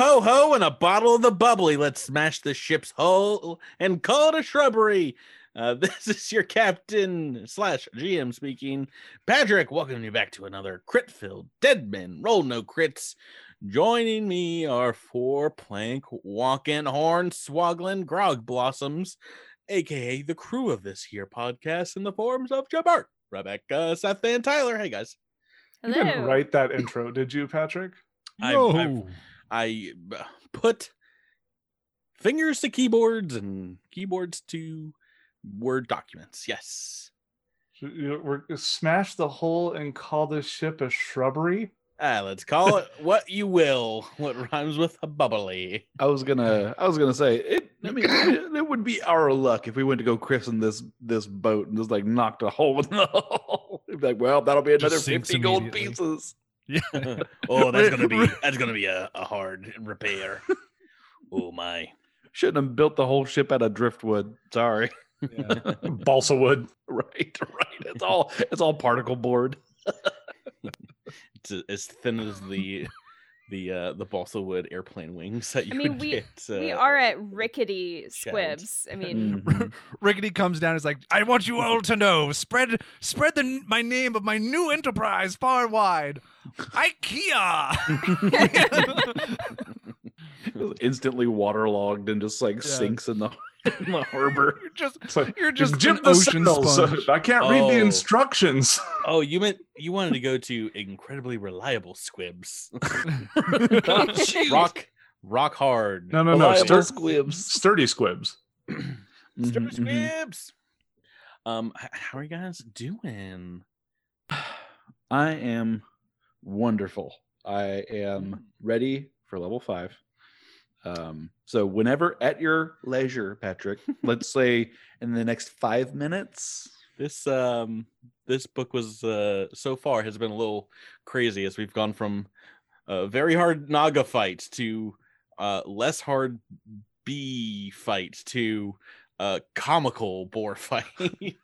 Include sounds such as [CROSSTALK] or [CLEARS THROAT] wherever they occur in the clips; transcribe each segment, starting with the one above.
Yo ho ho and a bottle of the bubbly. Let's smash the ship's hull and call it a shrubbery. Uh, [LAUGHS] this is your captain slash GM speaking. Patrick, welcome you back to another crit filled dead men. Roll no crits. Joining me are four plank walking horn swaggling grog blossoms, aka the crew of this here podcast in the forms of Jabart, Rebecca, Seth, and Tyler. Hey guys. Hello. You didn't write that intro, did you, Patrick? I've- No. I've- I uh, put fingers to keyboards and keyboards to Word documents. Yes. We're smash the hole and call this ship a shrubbery. Ah, let's call it [LAUGHS] what you will. What rhymes with a bubbly. I was gonna, I was gonna say it. I mean, it, it would be our luck if we went to go christen this this boat and just like knocked a hole in the [LAUGHS] hull. Be like, well, that'll be another fifty gold pieces. Yeah. [LAUGHS] oh, that's gonna be [LAUGHS] that's gonna be a, a hard repair. [LAUGHS] Oh my. Shouldn't have built the whole ship out of driftwood. Sorry. Balsa wood. right, right. It's all it's all particle board. It's as thin as the the uh the balsa wood airplane wings that you I mean, would we get. we uh, are at [LAUGHS] rickety shells. squibs. I [LAUGHS] mean, Mhm. Rickety comes down. and is like, I want you all to know. Spread, spread the my name of my new enterprise far and wide. IKEA. [LAUGHS] Instantly waterlogged and just like Yeah. sinks in the, [LAUGHS] in the harbor. [LAUGHS] you're just, It's like, you're just jib an the ocean signals. sponge. I can't read the Oh. instructions. [LAUGHS] Oh, you meant you wanted to go to incredibly reliable squibs. Jeez. rock rock hard. No, no, no. Reliable Stur- squibs. sturdy squibs. Mhm, Stir mhm. squibs. Um, how are you guys doing? [SIGHS] I am wonderful. I am ready for level five. Um, so whenever at your leisure, Patrick, [LAUGHS] let's say in the next five minutes. This um this book was uh so far has been a little crazy as we've gone from a very hard Naga fight to uh less hard bee fight to uh comical boar [LAUGHS] fight. [LAUGHS] in,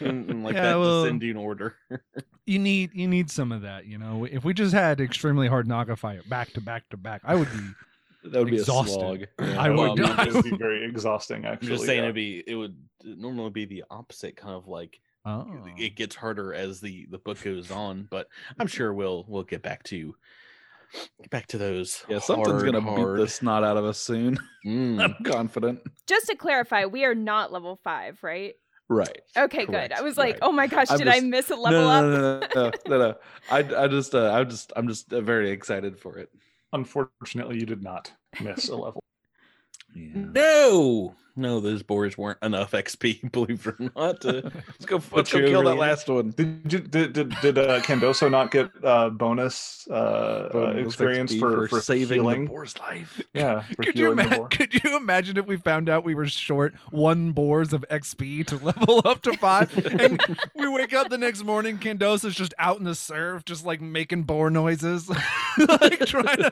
in like Yeah, that well, descending order. [LAUGHS] you need you need some of that. You know, if we just had extremely hard Naga fight back to back to back, I would be. That would be Exhausted. a slog. I Well, would. I mean, It would be very exhausting, I'm actually. just saying yeah. it'd be it would normally be the opposite kind of like Oh. it gets harder as the the book goes on but i'm sure we'll we'll get back to get back to those Yeah, something's hard, gonna hard- beat the snot out of us soon. [LAUGHS] Mm. I'm confident. just to clarify, we are not level five, right? Right. Okay, good. I was like, right. oh my gosh, I'm did I miss a No, level no, up? no, no, no, [LAUGHS] no, no. I, I just, uh, I'm just, I'm just uh, very excited for it. Unfortunately, you did not miss a level. [LAUGHS] Yeah. no no those boars weren't enough xp [LAUGHS] believe it or not to- [LAUGHS] Let's go. Let's go kill that really- last one. Did you, did did, did uh, Candoso not get uh, bonus, uh, uh, Bonus experience XP for, for saving healing? the boar's life. Yeah, for Could you, healing the ima- boar. could you imagine if we found out we were short one boars of XP to [LAUGHS] level up to five? and we wake up the next morning, Candosa's just out in the surf, just like making boar noises, like trying to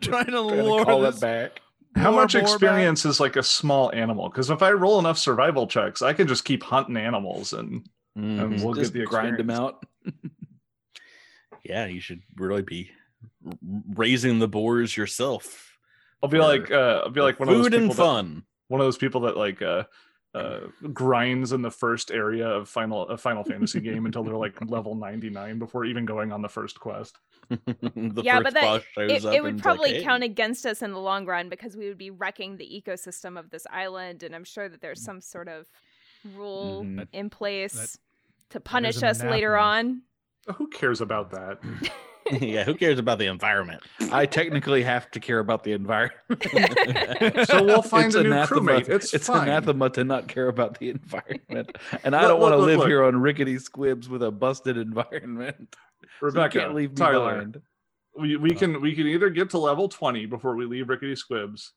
trying to Trying to lure call this. it back. How lure much boar back. experience is like a small animal? Because if I roll enough survival checks, I can just keep hunting animals and, and Mhm. we'll Just get the grind them experience. out. [LAUGHS] yeah you should really be raising the boars yourself I'll be like, uh, I'll be like one of those food people and that- fun one of those people that like uh, uh, grinds in the first area of final a Final Fantasy game until they're like [LAUGHS] level ninety nine before even going on the first quest. [LAUGHS] the Yeah, first but that- boss shows It, up it would is like, probably "Hey." count against us in the long run because we would be wrecking the ecosystem of this island, and I'm sure that there's some sort of rule Mm-hmm. Mhm. in place to punish us later on. Who cares about that? [LAUGHS] [LAUGHS] yeah who cares about the environment I technically have to care about the environment. [LAUGHS] So we'll find It's a new anathema. crewmate. It's, it's fine. anathema to not care about the environment, and I Look, don't want to look, look, live look. here on rickety squibs with a busted environment. [LAUGHS] So Rebecca, can't leave me Tyler, behind. we, we can we can either get to level 20 before we leave rickety squibs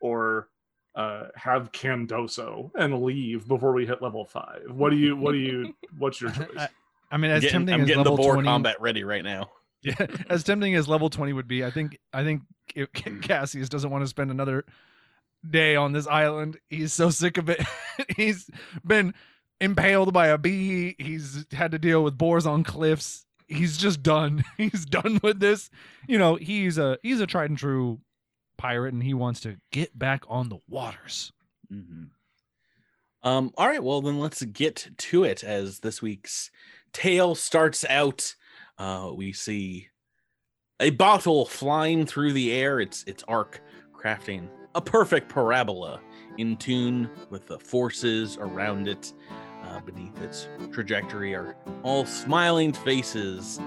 or uh have candoso and leave before we hit level 5 what do you what do you what's your choice I, I mean, I'm as getting, tempting I'm as getting the level boar 20, combat ready right now [LAUGHS] Yeah, as tempting as level 20 would be, I think I think Ca- [LAUGHS] Ca- Cassius doesn't want to spend another day on this island. He's so sick of it. [LAUGHS] He's been impaled by a bee. He's had to deal with boars on cliffs. he's just done. He's done with this. You know, he's a he's a tried and true pirate, and he wants to get back on the waters. Mhm. Um, all right, well then let's get to it as this week's tale starts out. Uh, we see a bottle flying through the air. It's its arc crafting a perfect parabola in tune with the forces around it. Uh, beneath its trajectory are all smiling faces,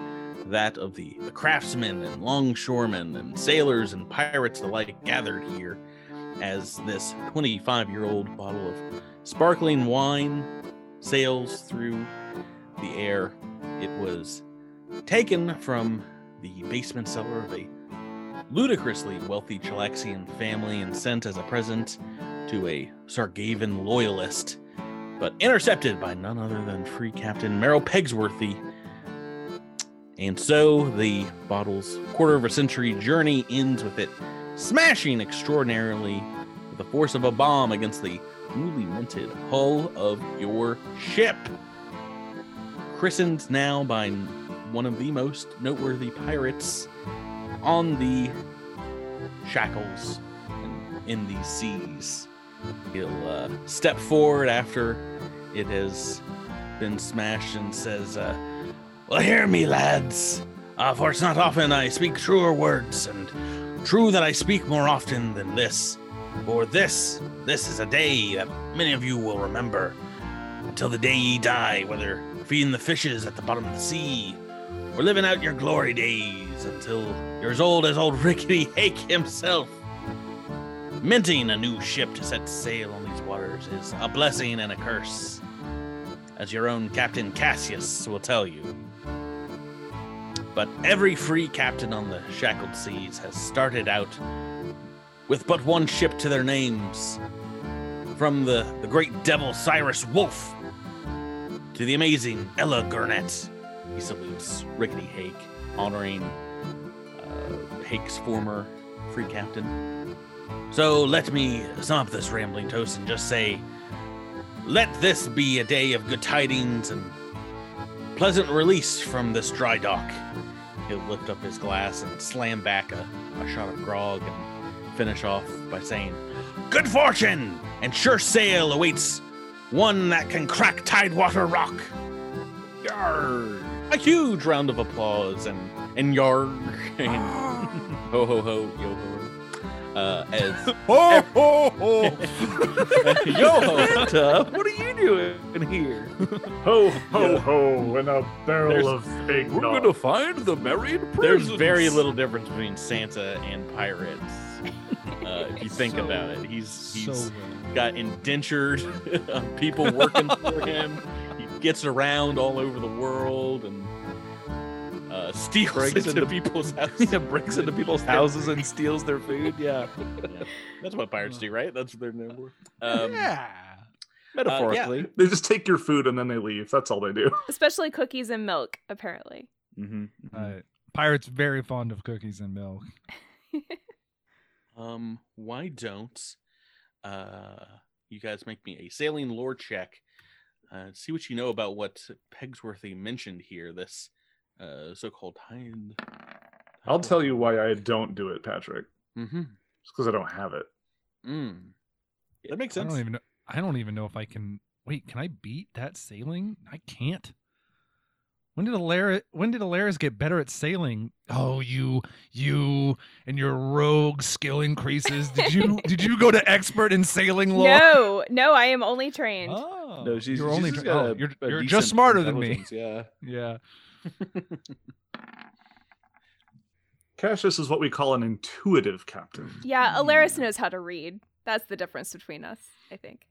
that of the, the craftsmen and longshoremen and sailors and pirates alike gathered here as this 25 year old bottle of sparkling wine sails through the air. It was taken from the basement cellar of a ludicrously wealthy Chelaxian family and sent as a present to a Sargavan loyalist, but intercepted by none other than Free Captain Merrill Pegsworthy. And so the bottle's quarter of a century journey ends with it smashing extraordinarily with the force of a bomb against the newly minted hull of your ship. Christened now by one of the most noteworthy pirates on the shackles in, these seas. He'll uh, step forward after it has been smashed and says, uh, Well, hear me, lads, uh, for it's not often I speak truer words, and true that I speak more often than this. For this, this is a day that many of you will remember until the day ye die, whether feeding the fishes at the bottom of the sea or living out your glory days until you're as old as old Rickety Hake himself. Minting a new ship to set sail on these waters is a blessing and a curse, as your own Captain Cassius will tell you. But every free captain on the shackled seas has started out with but one ship to their names. From the, the great devil Cyrus Wolf to the amazing Ella Gurnet. He salutes Rickety Hake, honoring uh, Hake's former free captain. So let me sum up this rambling toast and just say let this be a day of good tidings and pleasant release from this dry dock. He'll lift up his glass and slam back a, a shot of grog and finish off by saying, Good fortune and sure sail awaits one that can crack Tidewater Rock. Yarr! A huge round of applause and and yarg [LAUGHS] and ho ho ho yo ho. Uh, as [LAUGHS] Ho ho ho! [LAUGHS] yo ho, Santa, what are you doing here? Ho ho Yeah. ho, and a barrel There's- of big We're gonna find the married there's presents. very little difference between Santa and pirates. Uh, if you think So- about it, he's so he's well. got indentured people working for him. He gets around all over the world and uh, steals Breaks into, into- people's [LAUGHS] houses. yeah, breaks into people's [LAUGHS] houses and steals their food. Yeah, That's what pirates do, right? That's what they're known for. Um, yeah. metaphorically. They just take your food and then they leave. That's all they do. [LAUGHS] Especially cookies and milk, apparently. Mhm, mhm. Uh, pirates very fond of cookies and milk. Um, why don't uh you guys make me a sailing lore check? Uh, see what you know about what Pegsworthy mentioned here. This uh so-called hind. I'll tell you why I don't do it, Patrick. Mm-hmm. It's because I don't have it. Mm. That makes I sense. don't even know. I don't even know if I can. Wait, can I beat that sailing? I can't. When did Alaris, when did Alaris get better at sailing? Oh, you, you, and your rogue skill increases. Did you, did you go to [LAUGHS] expert in sailing lore? No, no, I am only trained. Oh, No, she's, you're she's only. just tra- oh, you're you're just smarter than me. Yeah. [LAUGHS] Yeah. Cassius is what we call an intuitive captain. Yeah, Alaris knows how to read. That's the difference between us, I think.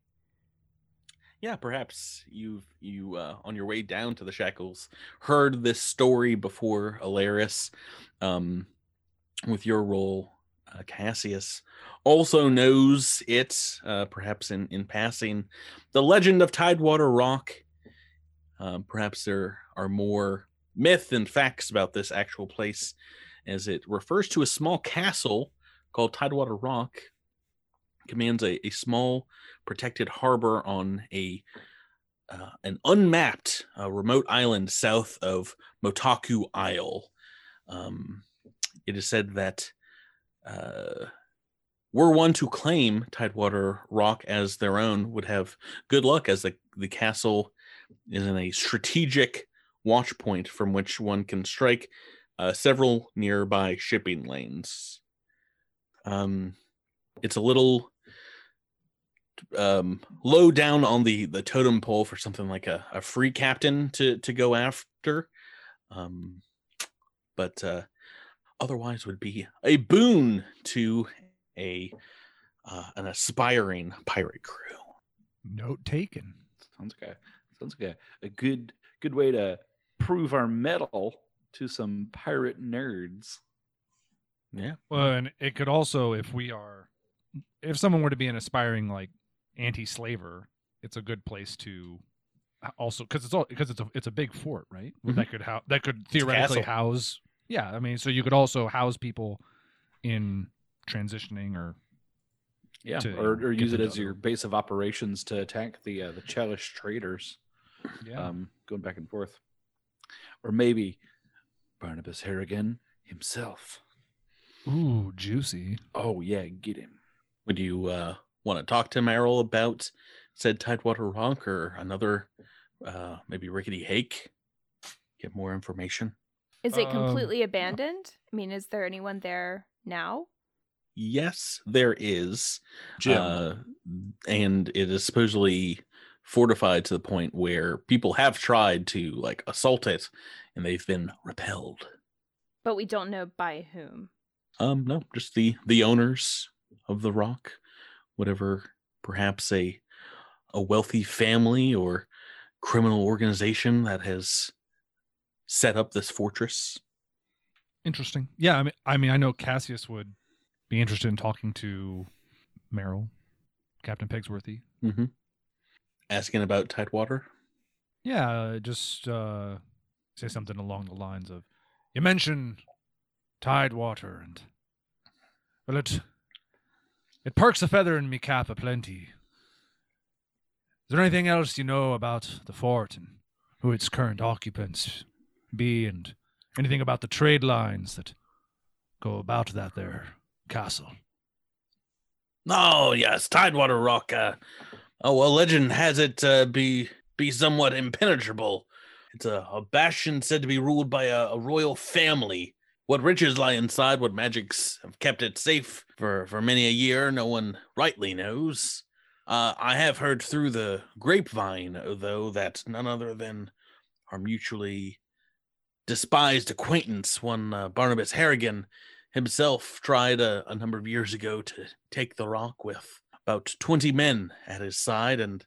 yeah, perhaps you've you uh, on your way down to the shackles heard this story before Alaris. Um, with your role, uh, Cassius also knows it, uh, perhaps in in passing. The legend of Tidewater Rock. Um, perhaps there are more myth and facts about this actual place, as it refers to a small castle called Tidewater Rock. Commands a, a small protected harbor on a uh, an unmapped uh, remote island south of Motaku Isle. Um, it is said that uh, were one to claim Tidewater Rock as their own would have good luck, as the, the castle is in a strategic watch point from which one can strike uh, several nearby shipping lanes. Um, it's a little um, low down on the the totem pole for something like a, a free captain to to go after, um, but uh, otherwise would be a boon to a uh, an aspiring pirate crew. Note taken. Sounds like a sounds like a, a good good way to prove our metal to some pirate nerds. Yeah. Well, and it could also, if we are, if someone were to be an aspiring like anti-slaver, it's a good place to uh, also because it's all because it's a it's a big fort, right? Mhm. That could how that could theoretically house. Yeah, I mean, so you could also house people in transitioning or Yeah, to or, or use it as your base of operations to attack the uh, the Chelish traders, yeah. um, going back and forth, or maybe Barnabas Harrigan himself. Ooh, juicy. Oh yeah, get him. Would you uh, want to talk to Merrill about said Tidewater Rock or another, uh, maybe Rickety Hake? Get more information. Is it Um, completely abandoned? I mean, is there anyone there now? Yes, there is. Jim. Uh, and it is supposedly fortified to the point where people have tried to like assault it and they've been repelled. But we don't know by whom. Um, no, just the the owners of the rock, whatever, perhaps a a wealthy family or criminal organization that has set up this fortress. Interesting. Yeah, I mean, I mean, I know Cassius would be interested in talking to Merrill, Captain Pegsworthy. Mm-hmm. Asking about Tidewater. Yeah, just uh, say something along the lines of, "You mentioned Tidewater, and well, it it perks a feather in me cap a plenty. Is there anything else you know about the fort and who its current occupants be, and anything about the trade lines that go about that there castle?" Oh yes, Tidewater Rock. Uh, oh well, legend has it uh, be be somewhat impenetrable. It's a, a bastion said to be ruled by a, a royal family. What riches lie inside, what magics have kept it safe for for many a year, no one rightly knows. Uh, I have heard through the grapevine, though, that none other than our mutually despised acquaintance, one uh, Barnabas Harrigan, himself tried a, a number of years ago to take the rock with about 20 men at his side and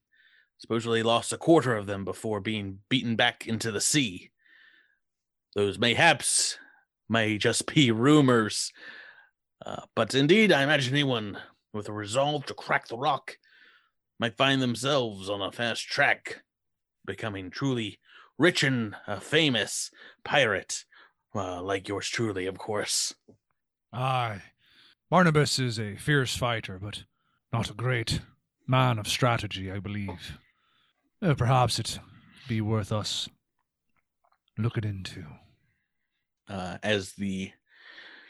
supposedly lost a quarter of them before being beaten back into the sea. Those mayhaps may just be rumors, uh, but indeed, I imagine anyone with a resolve to crack the rock might find themselves on a fast track, becoming truly rich and uh, famous pirate, uh, like yours truly, of course. Aye. Barnabas is a fierce fighter, but not a great man of strategy, I believe. Uh, perhaps it be worth us looking into. uh, as the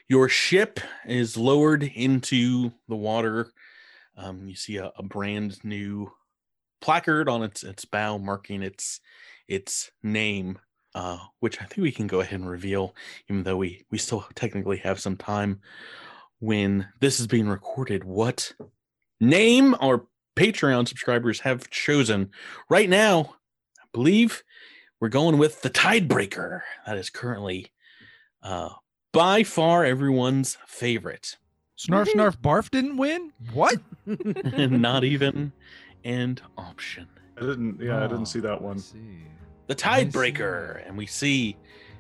your ship is lowered into the water. Um, you see a, a brand new placard on its its bow marking its its name, uh, which I think we can go ahead and reveal, even though we we still technically have some time when this is being recorded. What name our Patreon subscribers have chosen right now? I believe we're going with the Tidebreaker. That is currently uh, by far everyone's favorite. Snarf, snarf, barf didn't win? What? [LAUGHS] [LAUGHS] Not even an option. I didn't. Yeah, I Oh, didn't see that one. see. The Tidebreaker. And we see,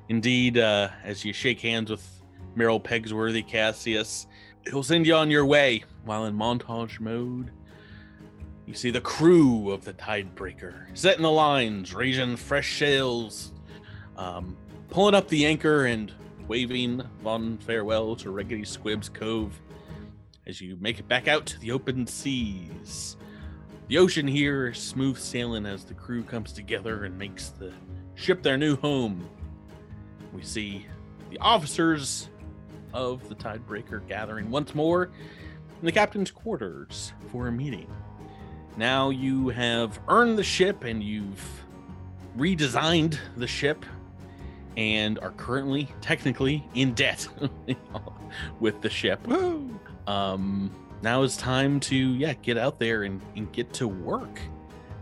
indeed, uh, as you shake hands with Merrill Pegsworthy Cassius, he'll send you on your way while in montage mode. You see the crew of the Tidebreaker setting the lines, raising fresh sails, um, pulling up the anchor and waving fond farewell to Rickety Squib's Cove as you make it back out to the open seas. The ocean here is smooth sailing as the crew comes together and makes the ship their new home. We see the officers of the Tidebreaker gathering once more in the captain's quarters for a meeting. Now you have earned the ship and you've redesigned the ship and are currently technically in debt [LAUGHS] with the ship. Woo! Um, now it's time to yeah get out there and, and get to work.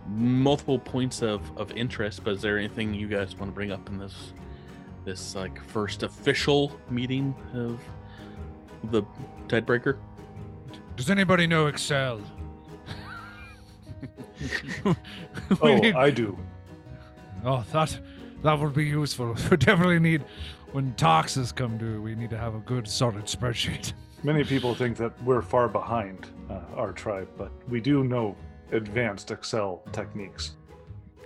Multiple points of, of interest, but is there anything you guys want to bring up in this this like first official meeting of the Tidebreaker? Does anybody know Excel? [LAUGHS] Oh, need- I do. oh, that that would be useful. [LAUGHS] We definitely need when taxes come due. We need to have a good, solid spreadsheet. Many people think that we're far behind uh, our tribe, but we do know advanced Excel techniques.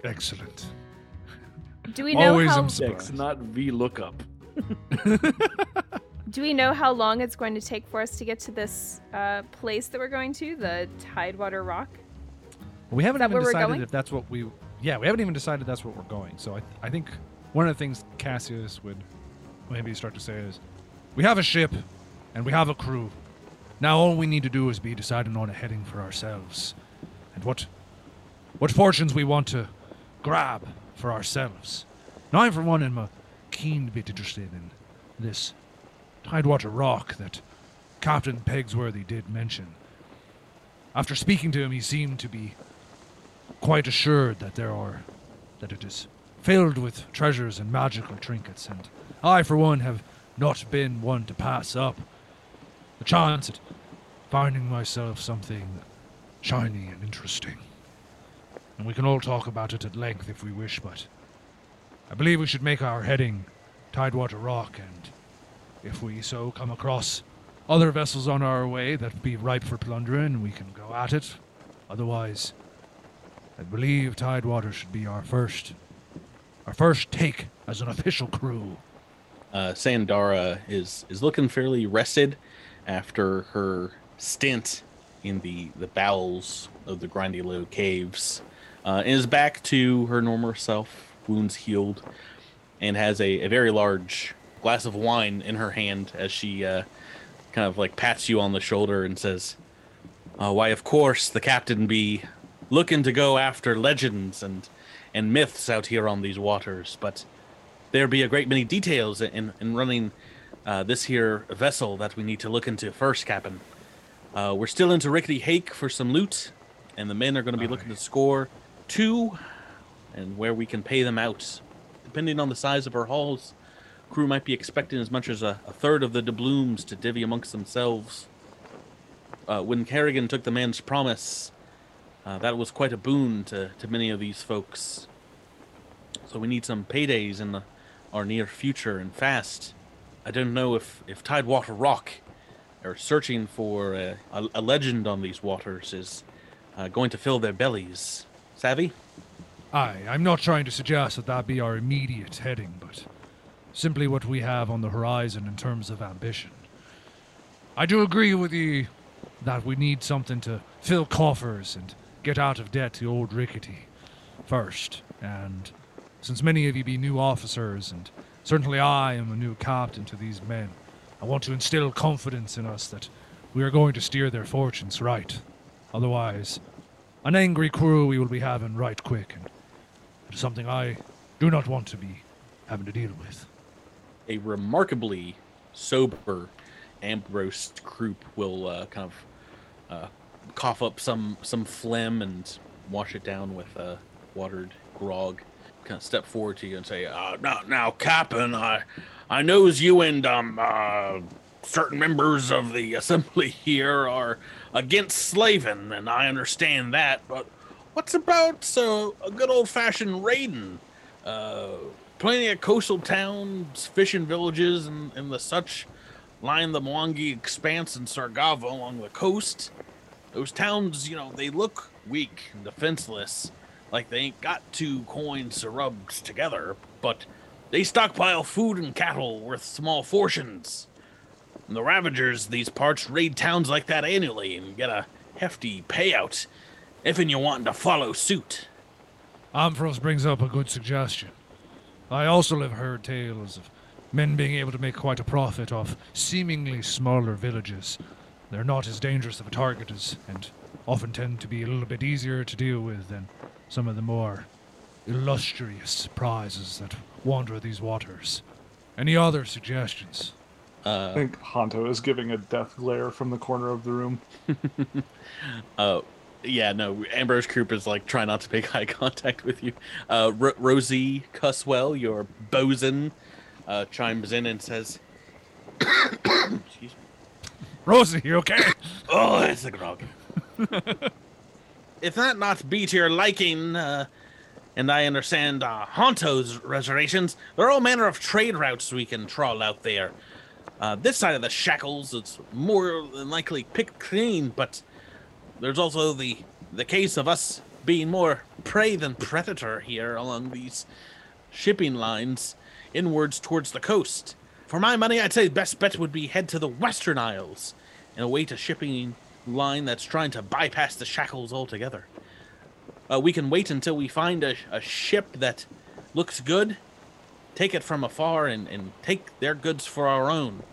Excellent. Do we know Always how? am X, not VLOOKUP? [LAUGHS] Do we know how long it's going to take for us to get to this uh, place that we're going to, the Tidewater Rock? We haven't even decided if that's what we. Yeah, we haven't even decided that's what we're going. So I, I think one of the things Cassius would maybe start to say is, we have a ship, and we have a crew. Now all we need to do is be deciding on a heading for ourselves, and what, what fortunes we want to grab for ourselves. Now I, for one, am a keen bit interested in this Tidewater Rock that Captain Pegsworthy did mention. After speaking to him, he seemed to be quite assured that there are that it is filled with treasures and magical trinkets, and I, for one, have not been one to pass up the chance at finding myself something shiny and interesting. And we can all talk about it at length if we wish, but I believe we should make our heading Tidewater Rock, and if we so come across other vessels on our way that be ripe for plundering, we can go at it. Otherwise, I believe Tidewater should be our first, our first take as an official crew. Uh, Sandara is is looking fairly rested after her stint in the the bowels of the Grindylow caves. Uh, is back to her normal self, wounds healed, and has a, a very large glass of wine in her hand as she uh, kind of like pats you on the shoulder and says, uh, "Why, of course, the captain be looking to go after legends and and myths out here on these waters, but." there be a great many details in, in running uh, this here vessel that we need to look into first, Captain. Uh, we're still into Rickety Hake for some loot, and the men are going to be looking to score two, and where we can pay them out. Depending on the size of our hauls, crew might be expecting as much as a, a third of the doubloons to divvy amongst themselves. Uh, when Kerrigan took the man's promise, uh, that was quite a boon to, to many of these folks. So we need some paydays in the, our near future and fast. I don't know if, if Tidewater Rock or searching for a, a, a legend on these waters is uh, going to fill their bellies. Savvy? Aye, I'm not trying to suggest that that be our immediate heading, but simply what we have on the horizon in terms of ambition. I do agree with you that we need something to fill coffers and get out of debt to old Rickety first, and since many of you be new officers, and certainly I am a new captain to these men, I want to instill confidence in us that we are going to steer their fortunes right. Otherwise, an angry crew we will be having right quick, and it is something I do not want to be having to deal with. A remarkably sober Ambrose Kroop will uh, kind of uh, cough up some, some phlegm and wash it down with uh, watered grog. Kind of step forward to you and say, uh, "Now, now, Captain, I, I knows you and um, uh, certain members of the assembly [LAUGHS] here are against slaving, and I understand that. But what's about so a good old-fashioned raiding? Uh, plenty of coastal towns, fishing villages, and, and the such line the Mwangi Expanse and Sargava along the coast. Those towns, you know, they look weak and defenseless, like they ain't got two coins rubbed together, but they stockpile food and cattle worth small fortunes. And the Ravagers, these parts, raid towns like that annually and get a hefty payout. if and you wanting to follow suit. Ambrose brings up a good suggestion. I also have heard tales of men being able to make quite a profit off seemingly smaller villages. They're not as dangerous of a target as, and often tend to be a little bit easier to deal with than some of the more illustrious prizes that wander these waters. Any other suggestions? I Uh, think Hanto is giving a death glare from the corner of the room. [LAUGHS] uh, yeah, no. Ambrose Kroop is like trying not to make [LAUGHS] eye contact with you. Uh, Ro- Rosie Cuswell, your bosun, uh, chimes in and says, [COUGHS] "Excuse me." Rosie, you okay? Oh, it's the grog. [LAUGHS] if that not be to your liking, uh, and I understand uh, Hanto's reservations, there are all manner of trade routes we can trawl out there. Uh, this side of the shackles, it's more than likely picked clean, but there's also the the case of us being more prey than predator here along these shipping lines inwards towards the coast. For my money, I'd say best bet would be head to the Western Isles and await a shipping line that's trying to bypass the shackles altogether. Uh, we can wait until we find a, a ship that looks good, take it from afar, and, and take their goods for our own.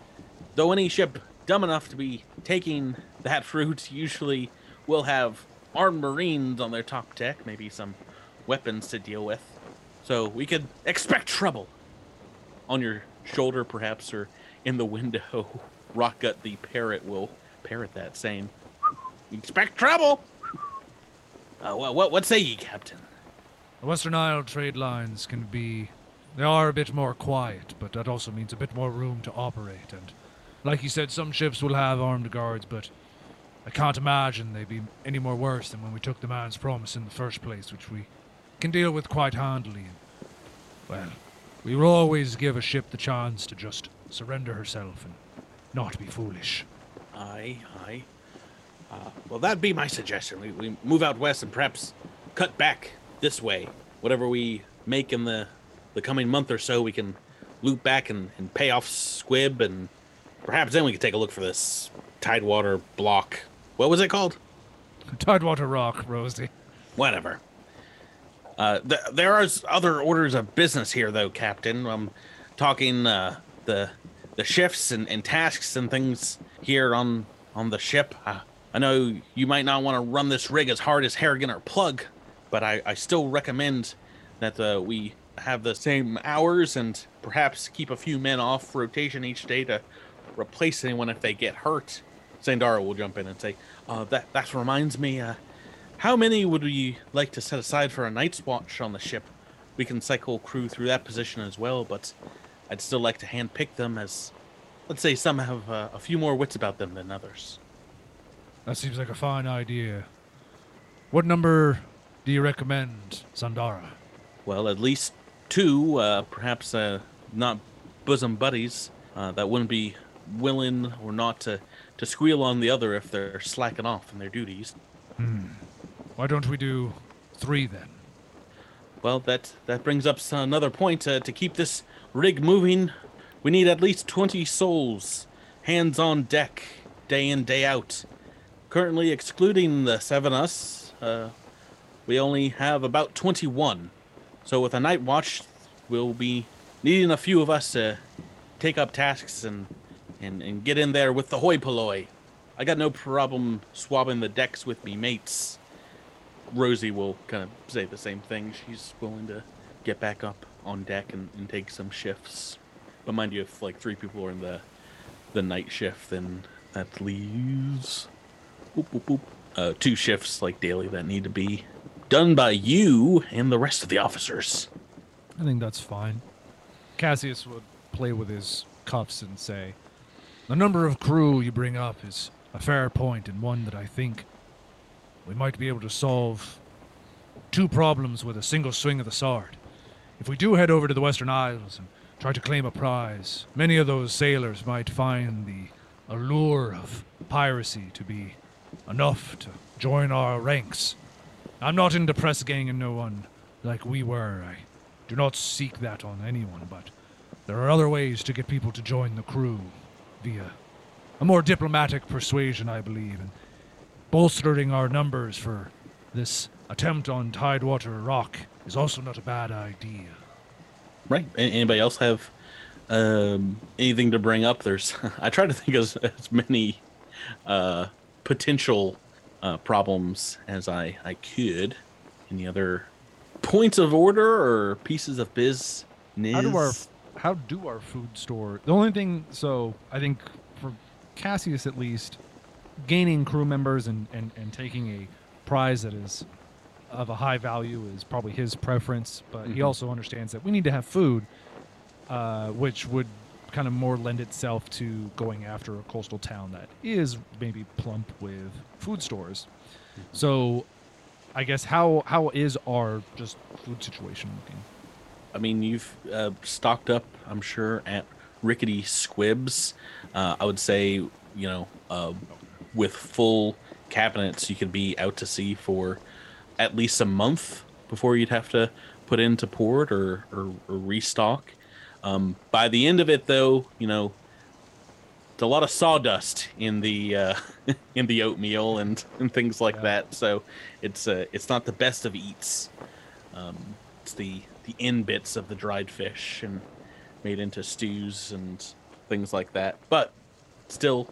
Though any ship dumb enough to be taking that [LAUGHS] route usually will have armed marines on their top deck, maybe some weapons to deal with. So we could expect trouble on your shoulder, perhaps, or in the window. [LAUGHS] Rockgut the parrot will parrot that saying, "Expect trouble." Uh, what, what what say ye, Captain? The Western Isle trade lines can be. They are a bit more quiet, but that also means a bit more room to operate. And, like you said, some ships will have armed guards, but I can't imagine they'd be any more worse than when we took the man's promise in the first place, which we can deal with quite handily. And, well, we will always give a ship the chance to just surrender herself and not be foolish. Aye, aye. Uh, well, that'd be my suggestion. We, we move out west and perhaps cut back this way. Whatever we make in the the coming month or so, we can loop back and, and pay off Squib, and perhaps then we could take a look for this Tidewater block. What was it called? Tidewater Rock, Rosie. Whatever. Uh, th- there are other orders of business here, though, Captain. I'm talking uh, the the shifts and, and tasks and things here on on the ship. Uh, I know you might not want to run this rig as hard as Harrigan or Plugg, but I, I still recommend that uh, we have the same hours and perhaps keep a few men off rotation each day to replace anyone if they get hurt. Sandara will jump in and say, uh, "That that reminds me. Uh, how many would we like to set aside for a night's watch on the ship? We can cycle crew through that position as well, but I'd still like to handpick them as, let's say, some have uh, a few more wits about them than others. That seems like a fine idea. What number do you recommend, Sandara? Well, at least two, uh, perhaps uh, not bosom buddies, uh, that wouldn't be willing or not to, to squeal on the other if they're slacking off in their duties. Why don't we do three then? Well, that that brings up another point. Uh, to keep this rig moving, we need at least 20 souls, hands on deck, day in, day out. Currently, excluding the seven us, uh, we only have about 21. So, with a night watch, we'll be needing a few of us to take up tasks and, and, and get in there with the hoi polloi. I got no problem swabbing the decks with me mates. Rosie will kind of say the same thing. She's willing to get back up on deck and, and take some shifts. But mind you, if like three people are in the the night shift, then that leaves boop, boop, boop, uh, two shifts like daily that need to be done by you and the rest of the officers. I think that's fine. Cassius would play with his cuffs and say, The number of crew you bring up is a fair point and one that I think we might be able to solve two problems with a single swing of the sword. If we do head over to the Western Isles and try to claim a prize, many of those sailors might find the allure of piracy to be enough to join our ranks. I'm not into press gang and no one like we were. I do not seek that on anyone, but there are other ways to get people to join the crew via a more diplomatic persuasion, I believe, and bolstering our numbers for this attempt on Tidewater Rock is also not a bad idea. Right. Anybody else have um, anything to bring up? There's. [LAUGHS] I try to think of as, as many uh, potential uh, problems as I I could. Any other points of order or pieces of business? How do our how do our food store? The only thing, so I think for Cassius at least, gaining crew members and and, and taking a prize that is of a high value is probably his preference. But he Mhm. also understands that we need to have food, uh, which would kind of more lend itself to going after a coastal town that is maybe plump with food stores. So, I guess how how is our just food situation looking? I mean, you've uh, stocked up, I'm sure, at Rickety Squibs. Uh, I would say, you know, uh, with full cabinets, you could be out to sea for at least a month before you'd have to put into port or, or, or restock. Um, by the end of it, though, you know, it's a lot of sawdust in the uh, [LAUGHS] in the oatmeal and, and things like Yeah. that. So it's uh, it's not the best of eats. Um, it's the the end bits of the dried fish and made into stews and things like that. But still,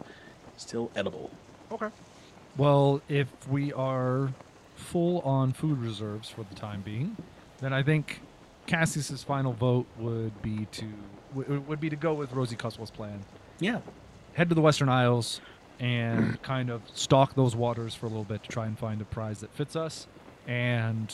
still edible. Okay. Well, if we are full on food reserves for the time being, then I think Cassius's final vote would be to w- would be to go with Rosie Cuswell's plan. Yeah. Head to the Western Isles and [CLEARS THROAT] kind of stalk those waters for a little bit to try and find a prize that fits us and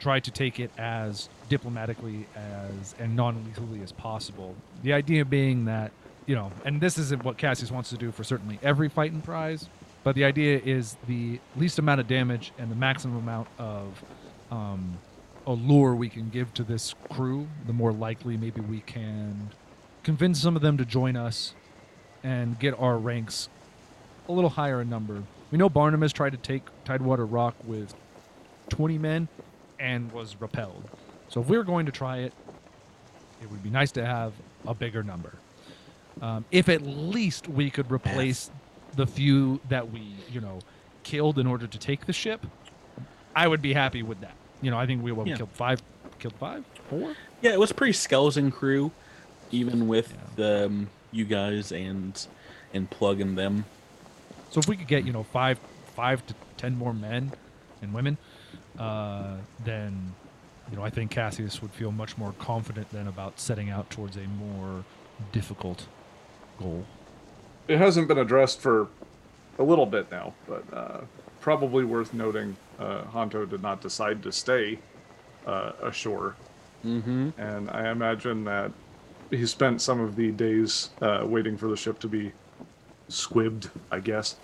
try to take it as diplomatically as and non-lethally as possible. The idea being that, you know, and this isn't what Cassius wants to do for certainly every fight and prize, but the idea is the least amount of damage and the maximum amount of um, allure we can give to this crew, the more likely maybe we can convince some of them to join us and get our ranks a little higher in number. We know Barnabas tried to take Tidewater Rock with 20 men and was repelled. So if we're going to try it, it would be nice to have a bigger number. Um, if at least we could replace the few that we, you know, killed in order to take the ship, I would be happy with that. You know, I think we, what, we Yeah. killed five, killed five, four. Yeah, it was pretty skeleton crew, even with Yeah. um, you guys and and plugging them. So if we could get you know five five to ten more men and women, uh, then you know I think Cassius would feel much more confident then about setting out towards a more difficult goal. It hasn't been addressed for a little bit now, but uh, probably worth noting. Uh, Hanto did not decide to stay uh, ashore, Mm-hmm. and I imagine that he spent some of the days uh, waiting for the ship to be squibbed, I guess,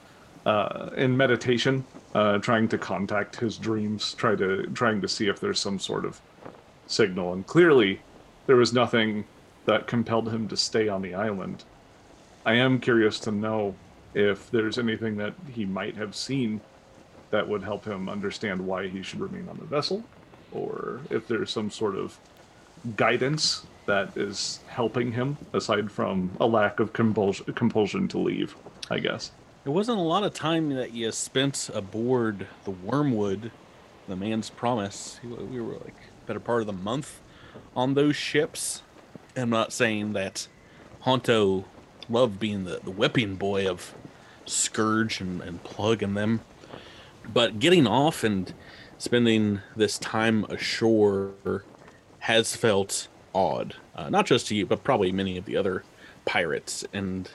uh, in meditation, uh, trying to contact his dreams, try to trying to see if there's some sort of signal. And clearly, there was nothing that compelled him to stay on the island. I am curious to know if there's anything that he might have seen that would help him understand why he should remain on the vessel, or if there's some sort of guidance that is helping him aside from a lack of compulsion, compulsion to leave, I guess. It wasn't a lot of time that you spent aboard the Wormwood, the man's promise. We were like better part of the month on those ships. I'm not saying that Hanto loved being the, the whipping boy of Scourge and, and them, but getting off and spending this time ashore has felt odd. Uh, not just to you, but probably many of the other pirates. And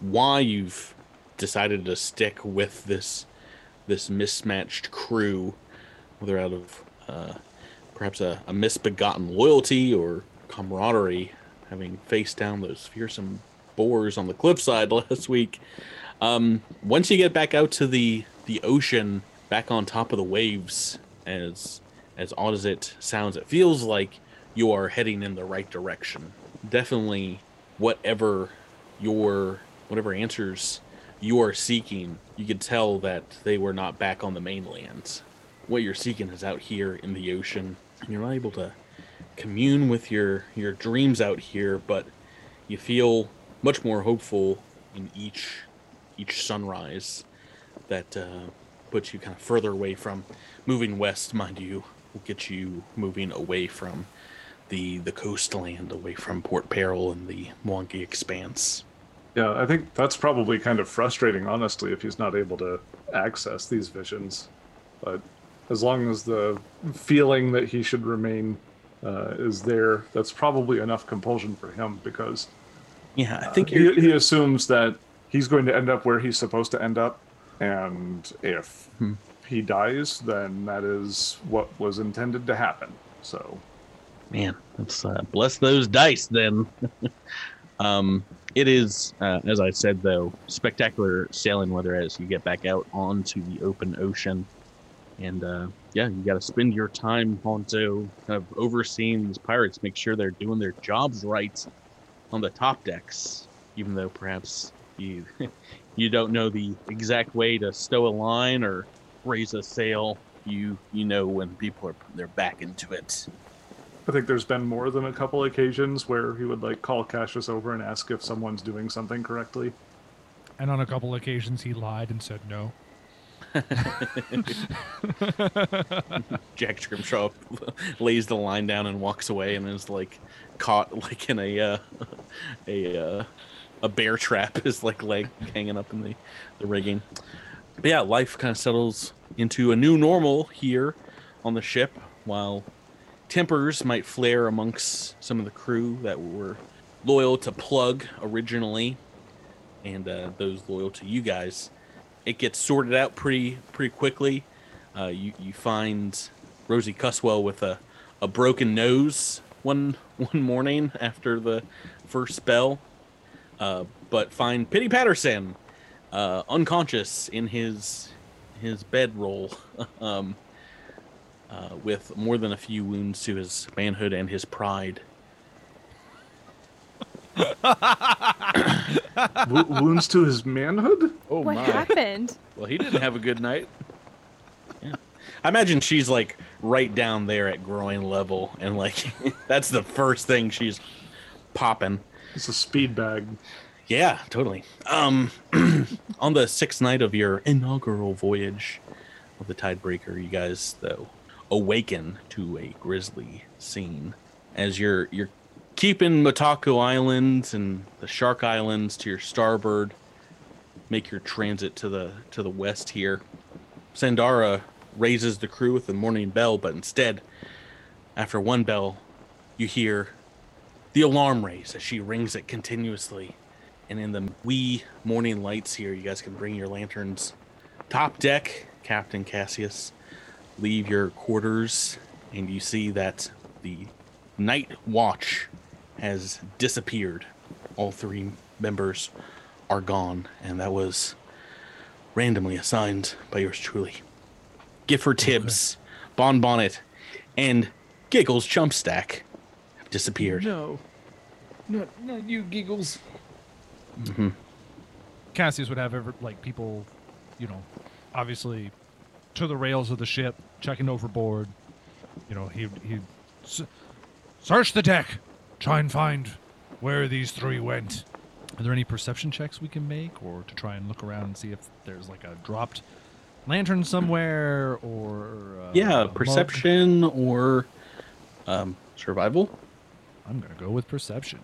why you've decided to stick with this this mismatched crew, whether out of uh, perhaps a, a misbegotten loyalty or camaraderie, having faced down those fearsome boars on the cliffside [LAUGHS] last week. Um, once you get back out to the the ocean, back on top of the waves, as as odd as it sounds, it feels like you are heading in the right direction. Definitely, whatever your whatever answers you are seeking, you could tell that they were not back on the mainland. What you're seeking is out here in the ocean, and you're not able to commune with your your dreams out here, but you feel much more hopeful in each each sunrise that uh, puts you kind of further away from moving west, mind you, will get you moving away from the the coastland, away from Port Peril and the Mwangi Expanse. Yeah, I think that's probably kind of frustrating, honestly, if he's not able to access these visions. But as long as the feeling that he should remain uh, is there, that's probably enough compulsion for him because Yeah, I think he, he assumes that he's going to end up where he's supposed to end up, and if Hmm. he dies, then that is what was intended to happen. So man let's uh, bless those dice then [LAUGHS] um it is uh, as i said though spectacular sailing weather as you get back out onto the open ocean and uh yeah you got to spend your time onto kind of overseeing these pirates make sure they're doing their jobs right on the top decks even though perhaps you [LAUGHS] you don't know the exact way to stow a line or raise a sail you you know when people are putting their back into it I think there's been more than a couple occasions where he would like call Cassius over and ask if someone's doing something correctly. And on a couple occasions, he lied and said no. [LAUGHS] [LAUGHS] Jack Scrimshaw lays the line down and walks away and is like caught like in a uh, [LAUGHS] a uh, a bear trap, [LAUGHS] his like leg hanging up in the the rigging. But yeah, life kind of settles into a new normal here on the ship, while tempers might flare amongst some of the crew that were loyal to Plugg originally, and uh, those loyal to you guys. It gets sorted out pretty pretty quickly. Uh, you you find Rosie Cusswell with a, a broken nose one [LAUGHS] one morning after the first spell, uh, but find Pitty Patterson uh, unconscious in his his bedroll, [LAUGHS] um, uh, with more than a few wounds to his manhood and his pride. [COUGHS] W- wounds to his manhood? Oh what my! happened? Well, he didn't have a good night. [LAUGHS] Yeah. I imagine she's like right down there at groin level, and like [LAUGHS] that's the first thing she's popping. It's a speed bag. Yeah, totally. Um, [CLEARS THROAT] on the sixth night of your inaugural voyage of the Tidebreaker, you guys though awaken to a grisly scene as you're you're keeping Motaku Islands and the Shark Islands to your starboard. Make your transit to the to the west here. Sandara raises the crew with the morning bell, but instead, after one bell, you hear the alarm raise as she rings it continuously. And in the wee morning lights here, you guys can bring your lanterns. Top deck, Captain Cassius, leave your quarters, and you see that the night watch has disappeared. All three members are gone, and that was randomly assigned by yours truly. Gifford Tibbs, Bon Bonnet, and Giggles Chumpstack disappeared. No, not not you, giggles. Mhm. Cassius would have ever like people, you know, obviously to the rails of the ship, checking overboard. You know, he he s- search the deck, try and find where these three went. Are there any perception checks we can make, or to try and look around and see if there's like a dropped lantern somewhere, or uh, Yeah, a mug? perception or um, survival. I'm gonna go with perception.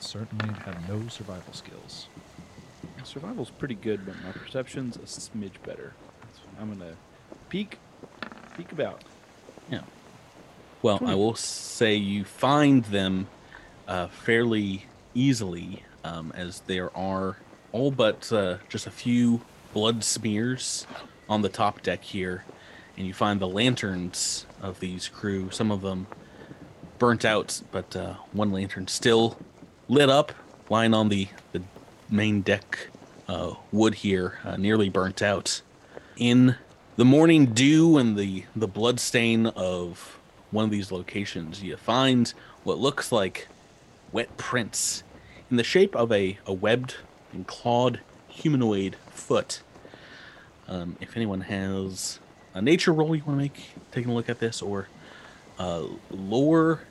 Certainly have no survival skills. Survival's pretty good, but my perception's a smidge better. So I'm gonna peek, peek about. Yeah. Well, I will say you find them uh, fairly easily, um, as there are all but uh, just a few blood smears on the top deck here, and you find the lanterns of these crew. Some of them burnt out, but uh, one lantern still lit up, lying on the the main deck uh, wood here, uh, nearly burnt out. In the morning dew and the the blood stain of one of these locations, you find what looks like wet prints in the shape of a, a webbed and clawed humanoid foot. Um, if anyone has a nature roll you want to make, taking a look at this, or uh, lore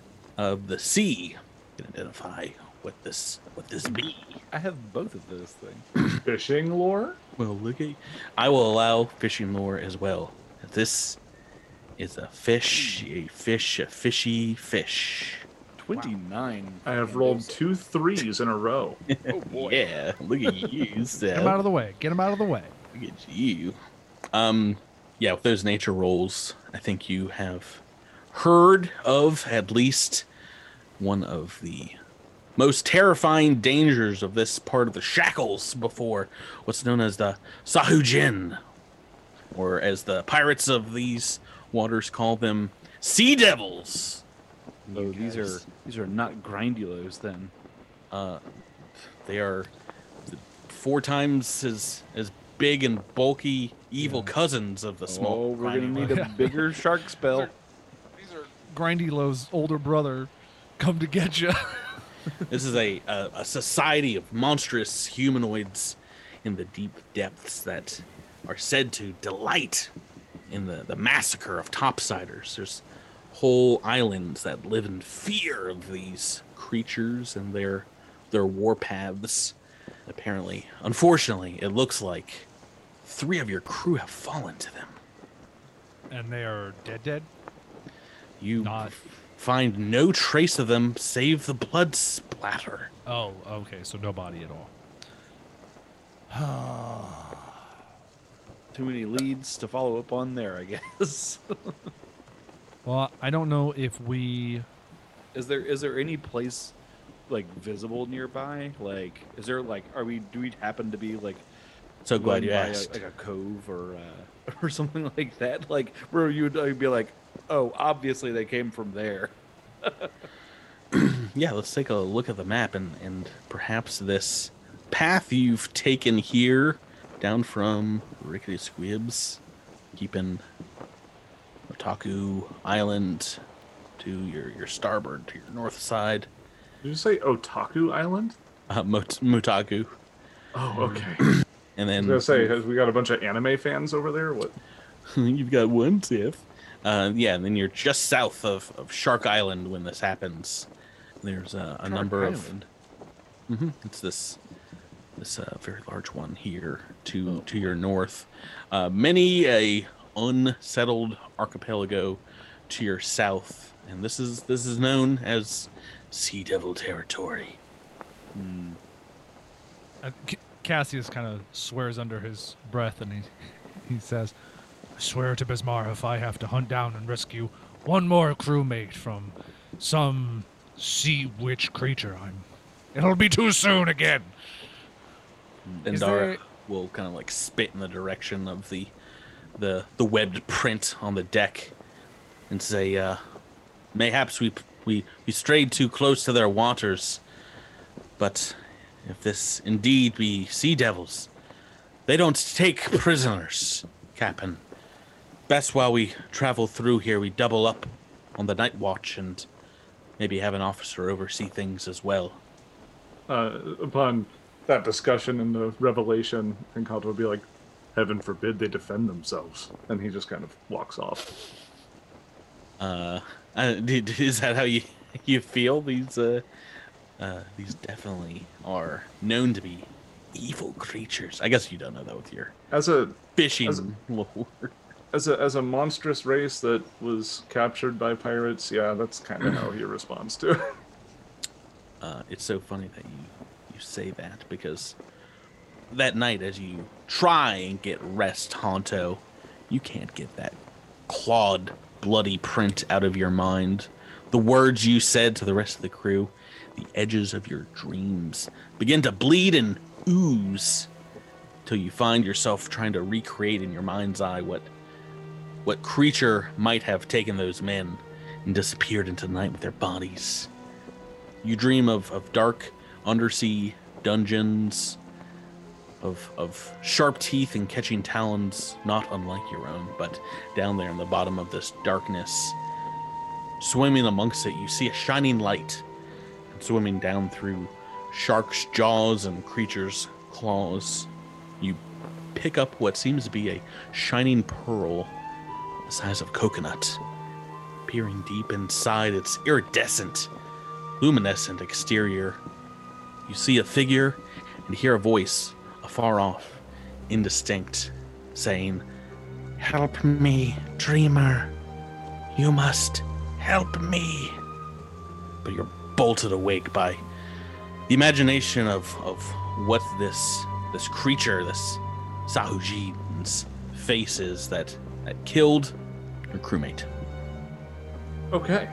of the sea, you can identify what this what this be. I have both of those things. [CLEARS THROAT] Fishing lore? Well, look at. I will allow fishing lore as well. This is a fish, a fish, a fishy fish. 29. I have rolled two threes in a row. [LAUGHS] Oh boy. Yeah, look at you, [LAUGHS] Get him out of the way. Get him out of the way. Look at you. Um, yeah, with those nature rolls, I think you have heard of at least one of the most terrifying dangers of this part of the shackles before what's known as the Sahuagin, or as the pirates of these waters call them, sea devils. Oh, You these are guys- these are not grindylows then. uh, they are four times as as big and bulky evil cousins of the small. oh, we're gonna need a [LAUGHS] bigger shark spell. These are Grindylow's older brother come to get you. [LAUGHS] This is a, a a society of monstrous humanoids in the deep depths that are said to delight in the, the massacre of topsiders. There's whole islands that live in fear of these creatures and their their warpaths. Apparently, unfortunately, it looks like three of your crew have fallen to them. and they are dead dead. You Not- f- find no trace of them save the blood splatter. Oh, okay, so no body at all. [SIGHS] Too many leads to follow up on there, I guess. [LAUGHS] Well, I don't know if we is there is there any place like visible nearby? Like, is there like are we do we happen to be like So glad you by a- like a cove or uh, [LAUGHS] or something like that? Like where you'd uh, be like, oh, obviously they came from there. [CLEARS THROAT] Yeah, let's take a look at the map and, and perhaps this path you've taken here down from Rickety Squibs, keeping Otaku Island to your, your starboard, to your north side, Did you say Otaku Island? uh, Mot- Mutaku. Oh, okay. [CLEARS THROAT] And then. I then was gonna say, has we got a bunch of anime fans over there? What? [LAUGHS] You've got one tip. Uh, yeah, and then you're just south of, of Shark Island when this happens. There's uh, a number of. hmm It's this this uh, very large one here to to your north. Uh, many a unsettled archipelago to your south, and this is this is known as Sea Devil territory. Uh, C- Cassius kind of swears under his breath, and he [LAUGHS] he says, "I swear to Besmara if I have to hunt down and rescue one more crewmate from some sea witch creature, I'm. It'll be too soon again." And Dara there- will kind of like spit in the direction of the the the webbed print on the deck and say, uh, "Mayhaps we we we strayed too close to their waters, but if this indeed be sea devils, they don't take prisoners, Captain. Best while we travel through here, we double up on the night watch and maybe have an officer oversee things as well." Uh, upon that discussion and the revelation, Encanto would be like, "Heaven forbid they defend themselves," and he just kind of walks off. Uh, uh, is that how you [LAUGHS] you feel? These uh, uh, these definitely are known to be evil creatures. I guess you don't know that with your As a fishing As- lore. As a as a monstrous race that was captured by pirates, yeah, that's kind of how he responds to. it. [LAUGHS] Uh, it's so funny that you you say that because that night, as you try and get rest, Hanto, you can't get that clawed, bloody print out of your mind. The words you said to the rest of the crew, the edges of your dreams begin to bleed and ooze till you find yourself trying to recreate in your mind's eye what what creature might have taken those men and disappeared into the night with their bodies. You dream of, of dark undersea dungeons, of, of sharp teeth and catching talons, not unlike your own, but down there in the bottom of this darkness, swimming amongst it, you see a shining light. And swimming down through sharks' jaws and creatures' claws, you pick up what seems to be a shining pearl the size of coconut. Peering deep inside its iridescent luminescent exterior. You see a figure and hear a voice afar off, indistinct, saying, Help me, dreamer. You must help me. But you're bolted awake by the imagination of, of what this this creature, this Sahuagin's face is that, that killed your crewmate. Okay.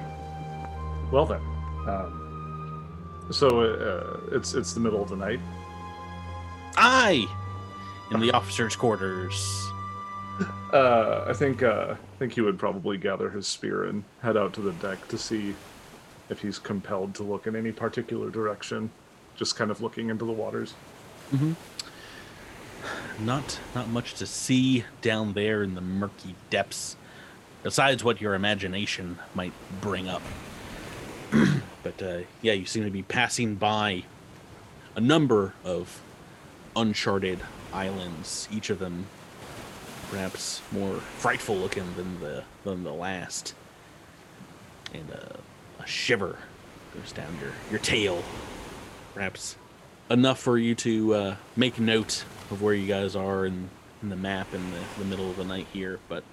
Well then. Um, so uh, it's it's the middle of the night. Aye! In the officers' quarters. [LAUGHS] Uh, I think uh, I think he would probably gather his spear and head out to the deck to see if he's compelled to look in any particular direction. Just kind of looking into the waters. Not not much to see down there in the murky depths, besides what your imagination might bring up. [CLEARS THROAT] but uh, yeah, you seem to be passing by a number of uncharted islands, each of them perhaps more frightful looking than the than the last. And uh, a shiver goes down your your tail, perhaps enough for you to uh, make note of where you guys are in, in the map in the, the middle of the night here. But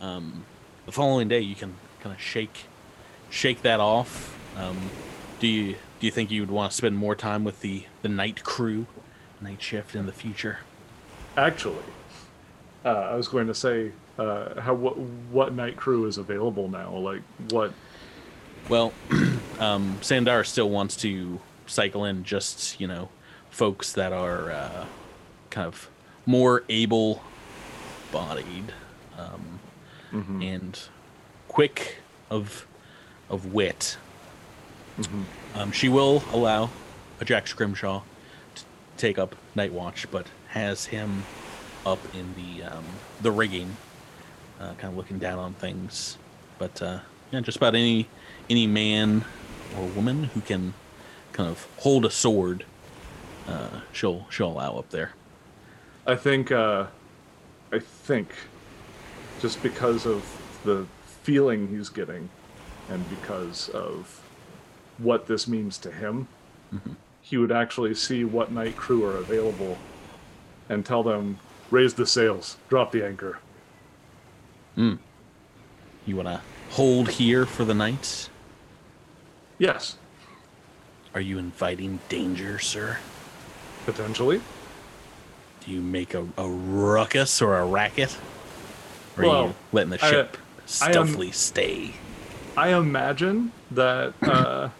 um, the following day, you can kind of shake shake that off. Um, do you do you think you would want to spend more time with the the night crew, night shift in the future? Actually, uh, I was going to say uh, how what what night crew is available now. Like what? Well, [CLEARS THROAT] um, Sandar still wants to cycle in just you know folks that are uh, kind of more able-bodied um, Mhm, and quick of of wit. mhm. Um, she will allow a Jack Scrimshaw to take up night watch, but has him up in the um, the rigging, uh, kind of looking down on things. But uh, yeah, just about any any man or woman who can kind of hold a sword, uh, she'll she'll allow up there. I think uh, I think just because of the feeling he's getting, and because of what this means to him, Mhm. he would actually see what night crew are available, and tell them raise the sails, drop the anchor. You wanna hold here for the night? Yes, Are you inviting danger, sir? Potentially. Do you make a, a ruckus or a racket? Or are you Well, letting the I- ship I am- stealthily stay? I imagine that uh,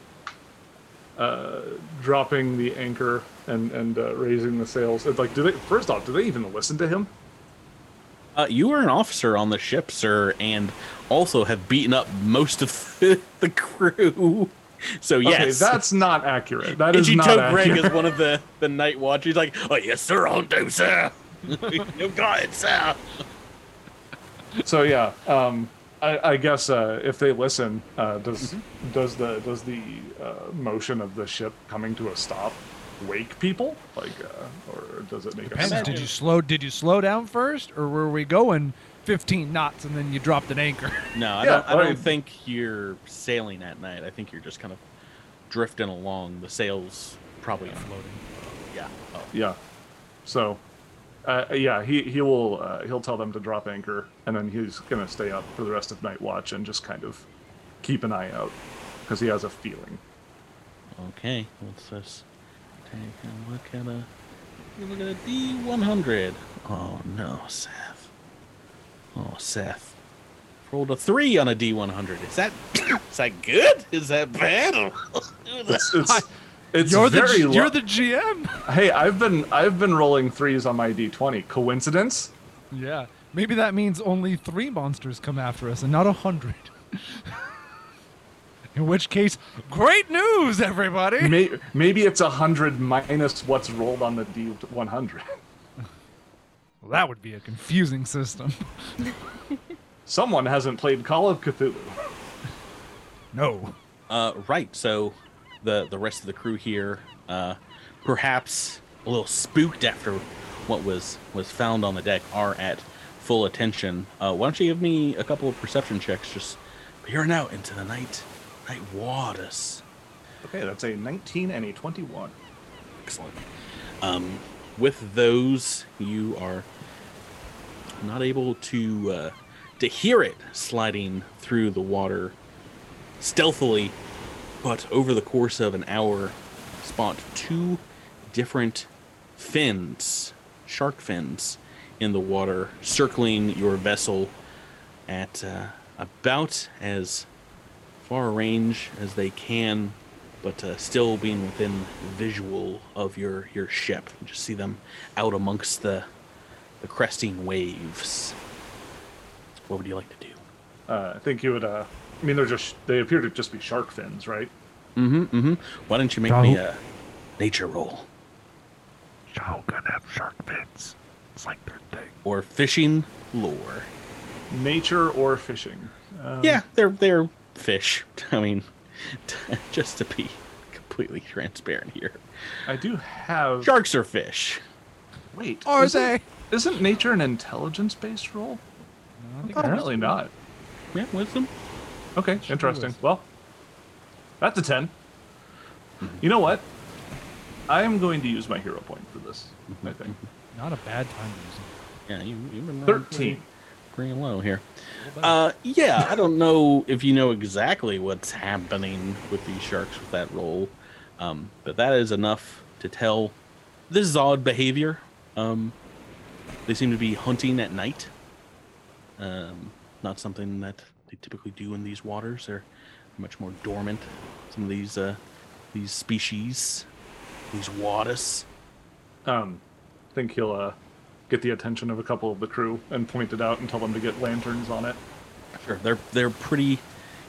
uh, dropping the anchor and and uh, raising the sails. It's like, do they? First off, do they even listen to him? Uh, you are an officer on the ship, sir, and also have beaten up most of [LAUGHS] the crew. So yes, Okay, that's not accurate. That and is she not took Greg as one of the the night watch. He's like, "Oh yes, sir, I'll do, sir. [LAUGHS] you got it, sir." so yeah, um, I, I guess uh, if they listen, uh, does Mm-hmm. does the does the uh, motion of the ship coming to a stop wake people? Like, uh, or does it make a Depends. sound? Did you slow? Did you slow down first, or were we going 15 knots and then you dropped an anchor? [LAUGHS] No, I Yeah, don't. I don't I- think you're sailing at night. I think you're just kind of drifting along. The sails probably floating. Yeah. Oh. Yeah. So, uh, yeah, he he will uh, he'll tell them to drop anchor, and then he's gonna stay up for the rest of night watch and just kind of keep an eye out because he has a feeling. Okay, let's just take a look at a look at a D one hundred. Oh no, Seth. Oh Seth. Rolled a three on a D one hundred. Is that [COUGHS] is that good? Is that bad? It's it's, [LAUGHS] it's you're the very G- you're the GM. Hey, I've been I've been rolling threes on my D twenty. Coincidence? Yeah. Maybe that means only three monsters come after us and not a hundred. [LAUGHS] In which case, great news, everybody! May, maybe it's a hundred minus what's rolled on the D one hundred. [LAUGHS] Well, that would be a confusing system. [LAUGHS] Someone hasn't played Call of Cthulhu. No. Uh, right. So, the the rest of the crew here, uh, perhaps a little spooked after what was was found on the deck, are at full attention. Uh, why don't you give me a couple of perception checks, just peering out into the night night waters. Okay, that's a nineteen and a twenty-one. Excellent. Um, with those, you are not able to uh, to hear it sliding through the water stealthily, but over the course of an hour, spot two different fins, shark fins, in the water, circling your vessel at uh, about as far range as they can, but uh, still being within visual of your your ship. You just see them out amongst the the cresting waves. What would you like to do? Uh, I think you would. Uh, I mean, they're just they appear to just be shark fins, right? Mm-hmm. Mm-hmm. Why don't you make me a nature roll Y'all gonna have shark fins. It's like their thing. or fishing lore? Nature or fishing? Um, Yeah, they're they're fish. [LAUGHS] I mean, [LAUGHS] just to be completely transparent here, I do have. sharks are fish. Wait, Are isn't, they? Isn't nature an intelligence-based role? Apparently not. Yeah, wisdom. Okay, Sure interesting. was. Well, that's a 10. You know what? I am going to use my hero point for this, I think. [LAUGHS] Not a bad time to use it. Yeah, you, you've been 13. pretty low here. A little better. Uh, yeah, I don't know if you know exactly what's happening with these sharks with that roll, um, but that is enough to tell. This is odd behavior. Um, they seem to be hunting at night. Um, not something that they typically do in these waters. They're much more dormant. Some of these uh, these species, these waters. Um, I think he'll uh, get the attention of a couple of the crew and point it out and tell them to get lanterns on it. Sure, they're they're pretty,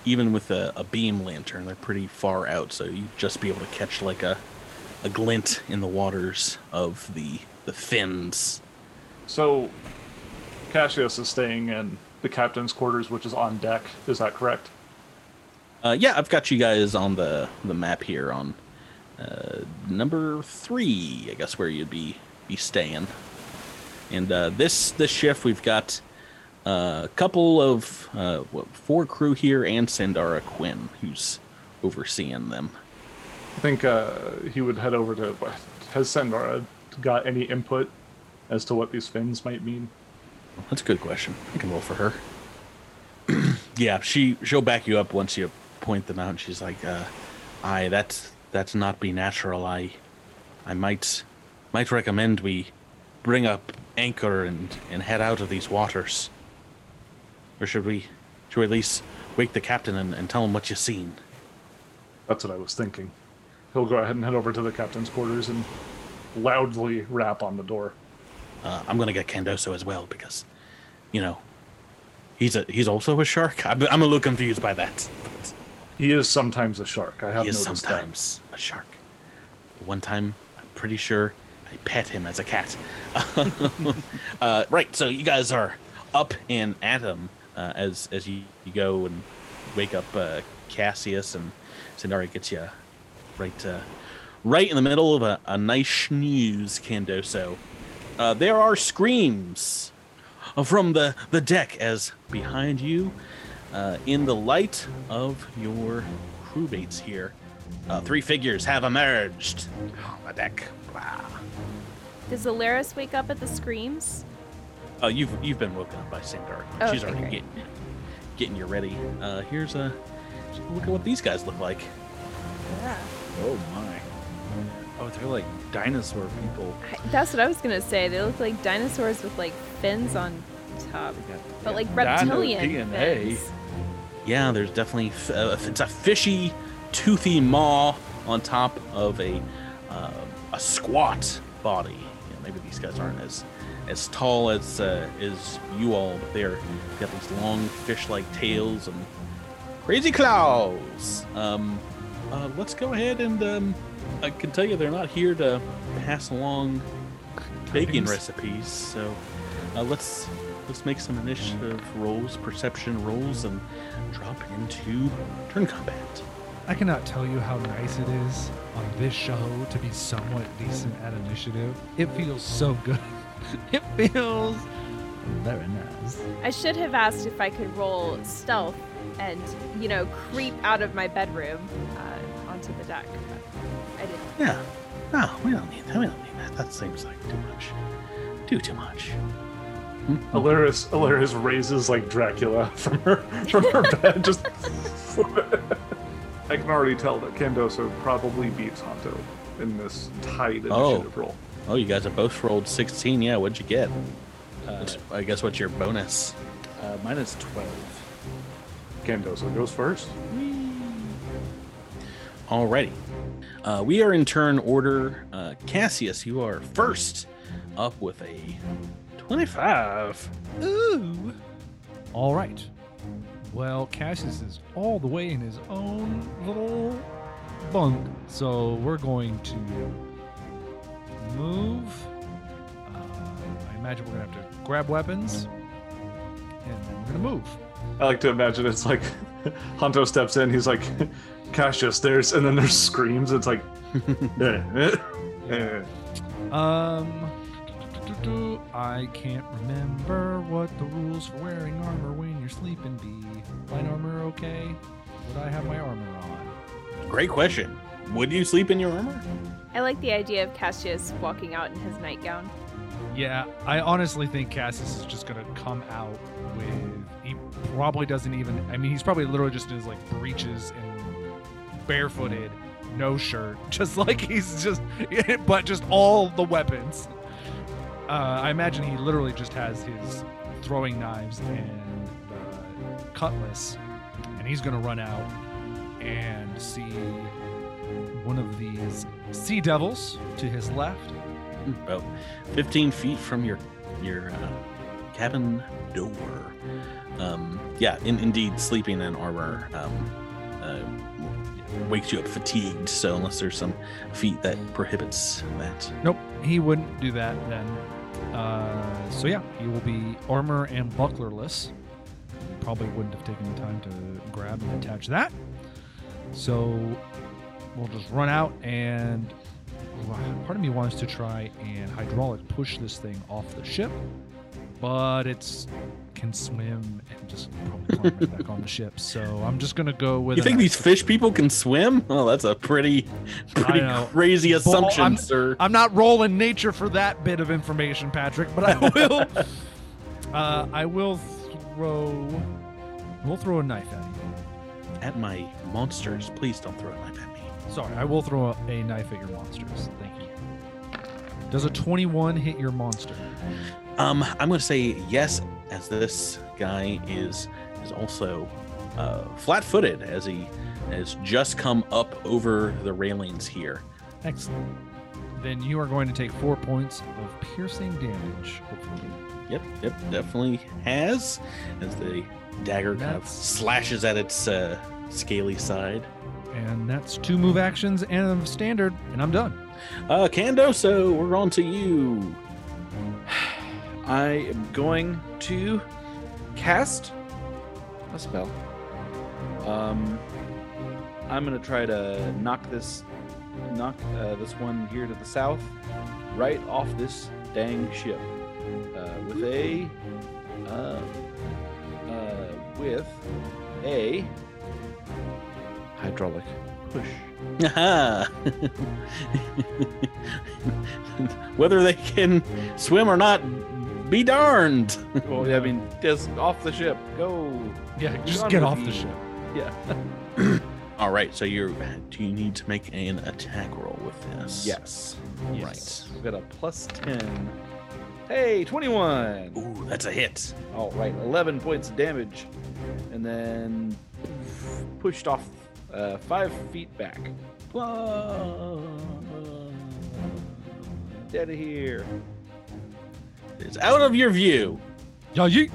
even with a, a beam lantern, they're pretty far out. So you'd just be able to catch like a, a glint in the waters of the the fins. So, Cassius is staying in the captain's quarters, which is on deck. Is that correct? Uh, yeah, I've got you guys on the the map here on uh, number three, I guess, where you'd be be staying. And uh, this this shift, we've got uh, a couple of uh, what, four crew here, and Sandara Quinn, who's overseeing them. I think uh, he would head over to. Has Sandara got any input as to what these fins might mean? That's a good question. I can roll for her. [CLEARS THROAT] yeah, she she'll back you up once you point them out. She's like, uh, "I that's that's not be natural. I I might might recommend we bring up anchor and and head out of these waters. Or should we should we at least wake the captain and, and tell him what you've seen? That's what I was thinking. He'll go ahead and head over to the captain's quarters and loudly rap on the door. Uh, I'm gonna get Candoso as well because, you know, he's a he's also a shark. I'm, I'm a little confused by that. He is sometimes a shark. I have he is noticed sometimes a shark. One time, I'm pretty sure I pet him as a cat. [LAUGHS] uh, right, so you guys are up and at him uh, as as you, you go and wake up uh, Cassius and Sindari gets you right uh, right in the middle of a, a nice snooze, Candoso. Uh, there are screams from the, the deck as behind you, uh, in the light of your crewmates here, uh, three figures have emerged on the deck. Blah. Does Alaris wake up at the screams? Uh, you've you've been woken up by Sindar. Oh, She's okay, already great. getting getting you ready. Uh, here's a look at what these guys look like. Yeah. Oh my. Oh, they're like dinosaur people. I- That's what I was gonna say. They look like dinosaurs with like fins on top, but like Dino reptilian DNA. fins. Yeah, there's definitely f- uh, it's a fishy, toothy maw on top of a uh, a squat body. You know, maybe these guys aren't as as tall as uh, as you all, but they're they got these long fish-like tails and crazy claws. Um, uh, let's go ahead and um, I can tell you they're not here to pass along baking recipes. So uh, let's let's make some initiative rolls, perception rolls, and drop into turn combat. I cannot tell you how nice it is on this show to be somewhat decent at initiative. It feels so good. [LAUGHS] it feels very nice. I should have asked if I could roll stealth and, you know, creep out of my bedroom uh, onto the deck. But I didn't. Yeah. No, we don't need that. We don't need that. That seems like too much. Too too much. Alaris, Alaris raises like Dracula [LAUGHS] from her from her [LAUGHS] bed. Just [LAUGHS] I can already tell that Candoso probably beats Hanto in this tight initiative Oh. roll. Oh, you guys have both rolled 16. Yeah, what'd you get? Uh, I guess what's your bonus? uh, mine is 12. Candoso goes first. Alrighty. Uh, we are in turn order. Uh, Cassius, you are first up with a 25. Ooh. All right. Well, Cassius is all the way in his own little bunk, so we're going to move. Uh, I imagine we're gonna have to grab weapons, and then we're gonna move. I like to imagine it's like [LAUGHS] Hanto steps in. He's like, Cassius, there's, and then there's screams. It's like, [LAUGHS] eh, eh, eh. Um, I can't remember what the rules for wearing armor when you're sleeping be. Light armor okay? Would I have my armor on? Great question. Would you sleep in your armor? I like the idea of Cassius walking out in his nightgown. Yeah, I honestly think Cassius is just gonna come out with. He probably doesn't even. I mean, he's probably literally just in his like breeches and barefooted, no shirt, [LAUGHS] just like he's just, [LAUGHS] but just all the weapons. Uh, I imagine he literally just has his throwing knives and uh, cutlass, and he's gonna run out and see one of these sea devils to his left. About 15 feet from your your uh, cabin door. Um, yeah, in, indeed, sleeping in armor um, uh, wakes you up fatigued. So unless there's some feat that prohibits that, Nope, he wouldn't do that then. Uh, so yeah, he will be armor and bucklerless. Probably wouldn't have taken the time to grab and attach that. So we'll just run out and part of me wants to try and hydraulic push this thing off the ship, but it's can swim and just probably climb right back on the ship. So I'm just gonna go with. you think these fish people can swim? Oh, that's a pretty pretty crazy assumption, I'm- sir. I'm not rolling nature for that bit of information, Patrick, but I [LAUGHS] will. uh, I will throw. We'll throw a knife at you. At my monsters, please don't throw a knife at me. Sorry, I will throw a, a knife at your monsters. Thank you. Does a 21 hit your monster? Um, I'm going to say yes, as this guy is is also uh, flat-footed, as he has just come up over the railings here. Excellent. Then you are going to take four points of piercing damage. Hopefully. Yep, yep, definitely has. As the dagger kind of slashes at its uh, scaly side. And that's two move actions and a standard, and I'm done. Uh, Candoso, we're on to you. I am going to cast a spell. Um, I'm gonna try to knock this, knock uh, this one here to the south, right off this dang ship, uh, with a, uh, uh, with a hydraulic push. [LAUGHS] Whether they can swim or not, be darned. Well, I mean, just off the ship, go. Yeah, just Gone get off the the- ship. Yeah. [CLEARS THROAT] All right, so you're. Do you need to make an attack roll with this? Yes. Right. We've got a plus 10. Hey, 21. Ooh, that's a hit. All right, 11 points of damage. And then pushed off uh, five feet back. Dead of here. It's out of your view, Yeah, yeet.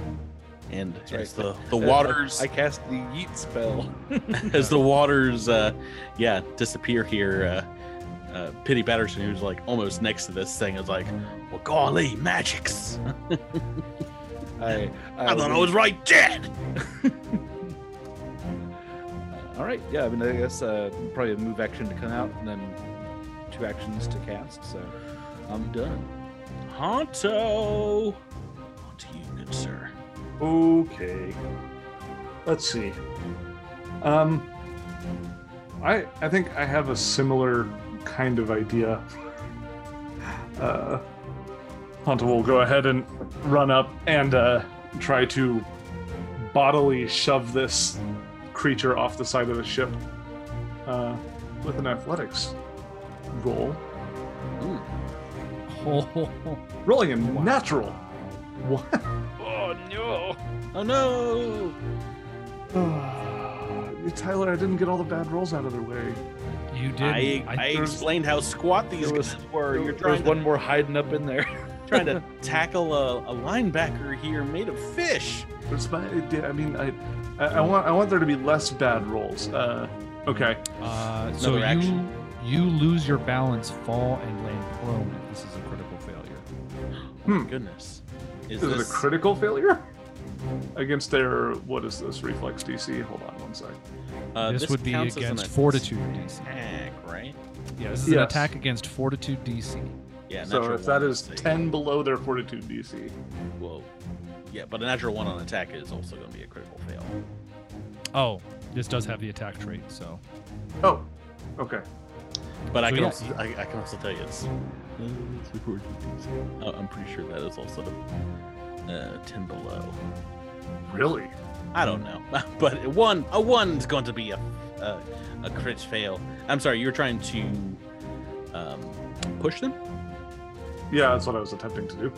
and right. as the the [LAUGHS] waters I cast the yeet spell. [LAUGHS] as the waters, uh, yeah, disappear here. Uh, uh, Pity Patterson, who's like almost next to this thing, is like, "Well, golly, magics! [LAUGHS] I, I thought I was right dead." All right, yeah, I mean, I guess uh, probably a move action to come out and then two actions to cast. So I'm done. Hanto, on to you, good sir. Okay. Let's see. Um, I I think I have a similar kind of idea. Uh, Hanto will go ahead and run up and uh, try to bodily shove this creature off the side of the ship uh, with an athletics roll. Oh, [LAUGHS] Rolling a natural. What? oh no. Oh no! [SIGHS] Tyler, I didn't get all the bad rolls out of the way. You did. I, I, explained how squat these There was- guys were. You're There's trying to, one more hiding up in there. [LAUGHS] trying to [LAUGHS] tackle a, a linebacker here made of fish. It's my, I mean, I, I, I want, I want there to be less bad rolls. Uh, okay. Uh, so you you lose your balance, fall, and land prone Hmm. Goodness. Is Is it a critical failure? Against their what is this reflex DC? Hold on one sec. uh, this, would be counts as an against fortitude DC. attack, right? Yeah, this is an attack against fortitude DC. Yeah. So if that is one, is let's ten below their fortitude DC, Whoa. Yeah, but a natural one on attack is also going to be a critical fail. Oh, this does have the attack trait, so oh, okay. But I can yeah. also I, I can also tell you it's. Oh, I'm pretty sure that is also uh, ten below. Really? I don't know, [LAUGHS] but one a one is going to be a a, a crit fail. I'm sorry, you're trying to um, push them. Yeah, that's what I was attempting to do.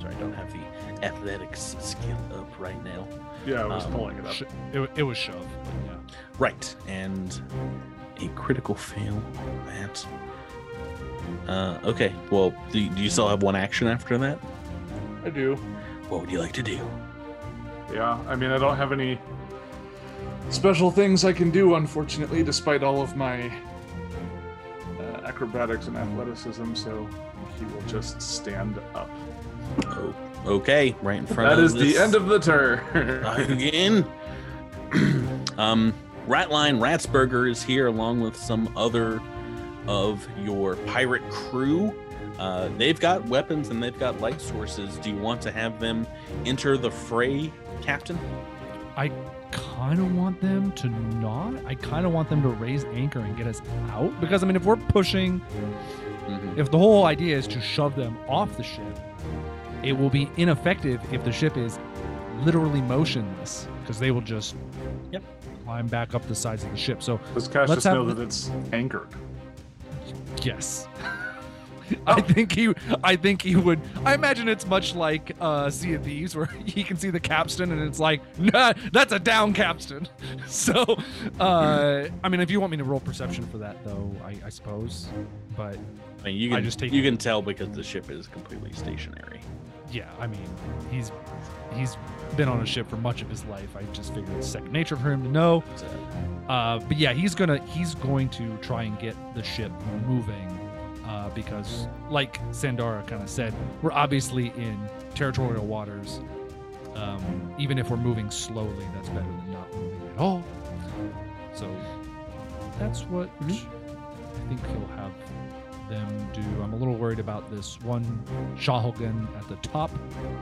Sorry, I don't have the athletics skill up right now. Yeah, I was Um, pulling it up. it, it was shove. Yeah. Right, and a critical fail on that. Uh, okay, well, do, do you still have one action after that? I do. What would you like to do? Yeah, I mean, I don't have any special things I can do, unfortunately, despite all of my uh, acrobatics and athleticism. So he will just stand up. Oh, okay, right in front That of is the end of the turn. [LAUGHS] again. [CLEARS THROAT] um, Ratline Ratsburger is here along with some other of your pirate crew. Uh, they've got weapons and they've got light sources. Do you want to have them enter the fray, Captain? I kind of want them to not. I kind of want them to raise anchor and get us out because I mean, if we're pushing, Mhm. if the whole idea is to shove them off the ship, it will be ineffective if the ship is literally motionless because they will just. Climb back up the sides of the ship. So Does Cash Let's just know that it's anchored? Yes. [LAUGHS] I think he I think he would I imagine it's much like uh Sea of Thieves where [LAUGHS] he can see the capstan and it's like nah, that's a down capstan. [LAUGHS] So uh I mean if you want me to roll perception for that though, I, I suppose. But I mean, you I can just take- you can tell because the ship is completely stationary. yeah, I mean he's he's been on a ship for much of his life. I just figured it's second nature for him to know. Uh, but yeah, he's gonna he's going to try and get the ship moving uh, because, like Sandara kind of said, we're obviously in territorial waters. Um, even if we're moving slowly, that's better than not moving at all. So that's what I think he'll have them do. I'm a little worried about this one Sahuagin at the top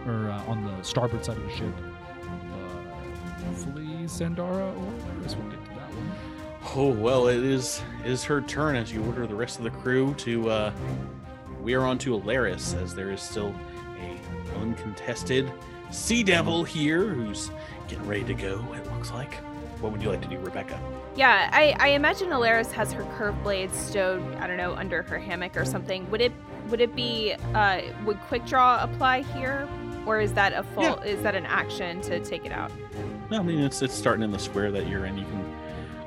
or uh, on the starboard side of the ship. Uh, hopefully, Sandara will get to that one. oh well, it is it is her turn as you order the rest of the crew to. Uh, we are on to Alaris as there is still a uncontested Sea Devil here who's getting ready to go. It looks like. What would you like to do, Rebecca? Yeah, I, I imagine Alaris has her curved blades stowed, I don't know, under her hammock or something. Would it would it be uh would quick draw apply here? Or is that a full Yeah. is that an action to take it out? No, I mean it's it's starting in the square that you're in. You can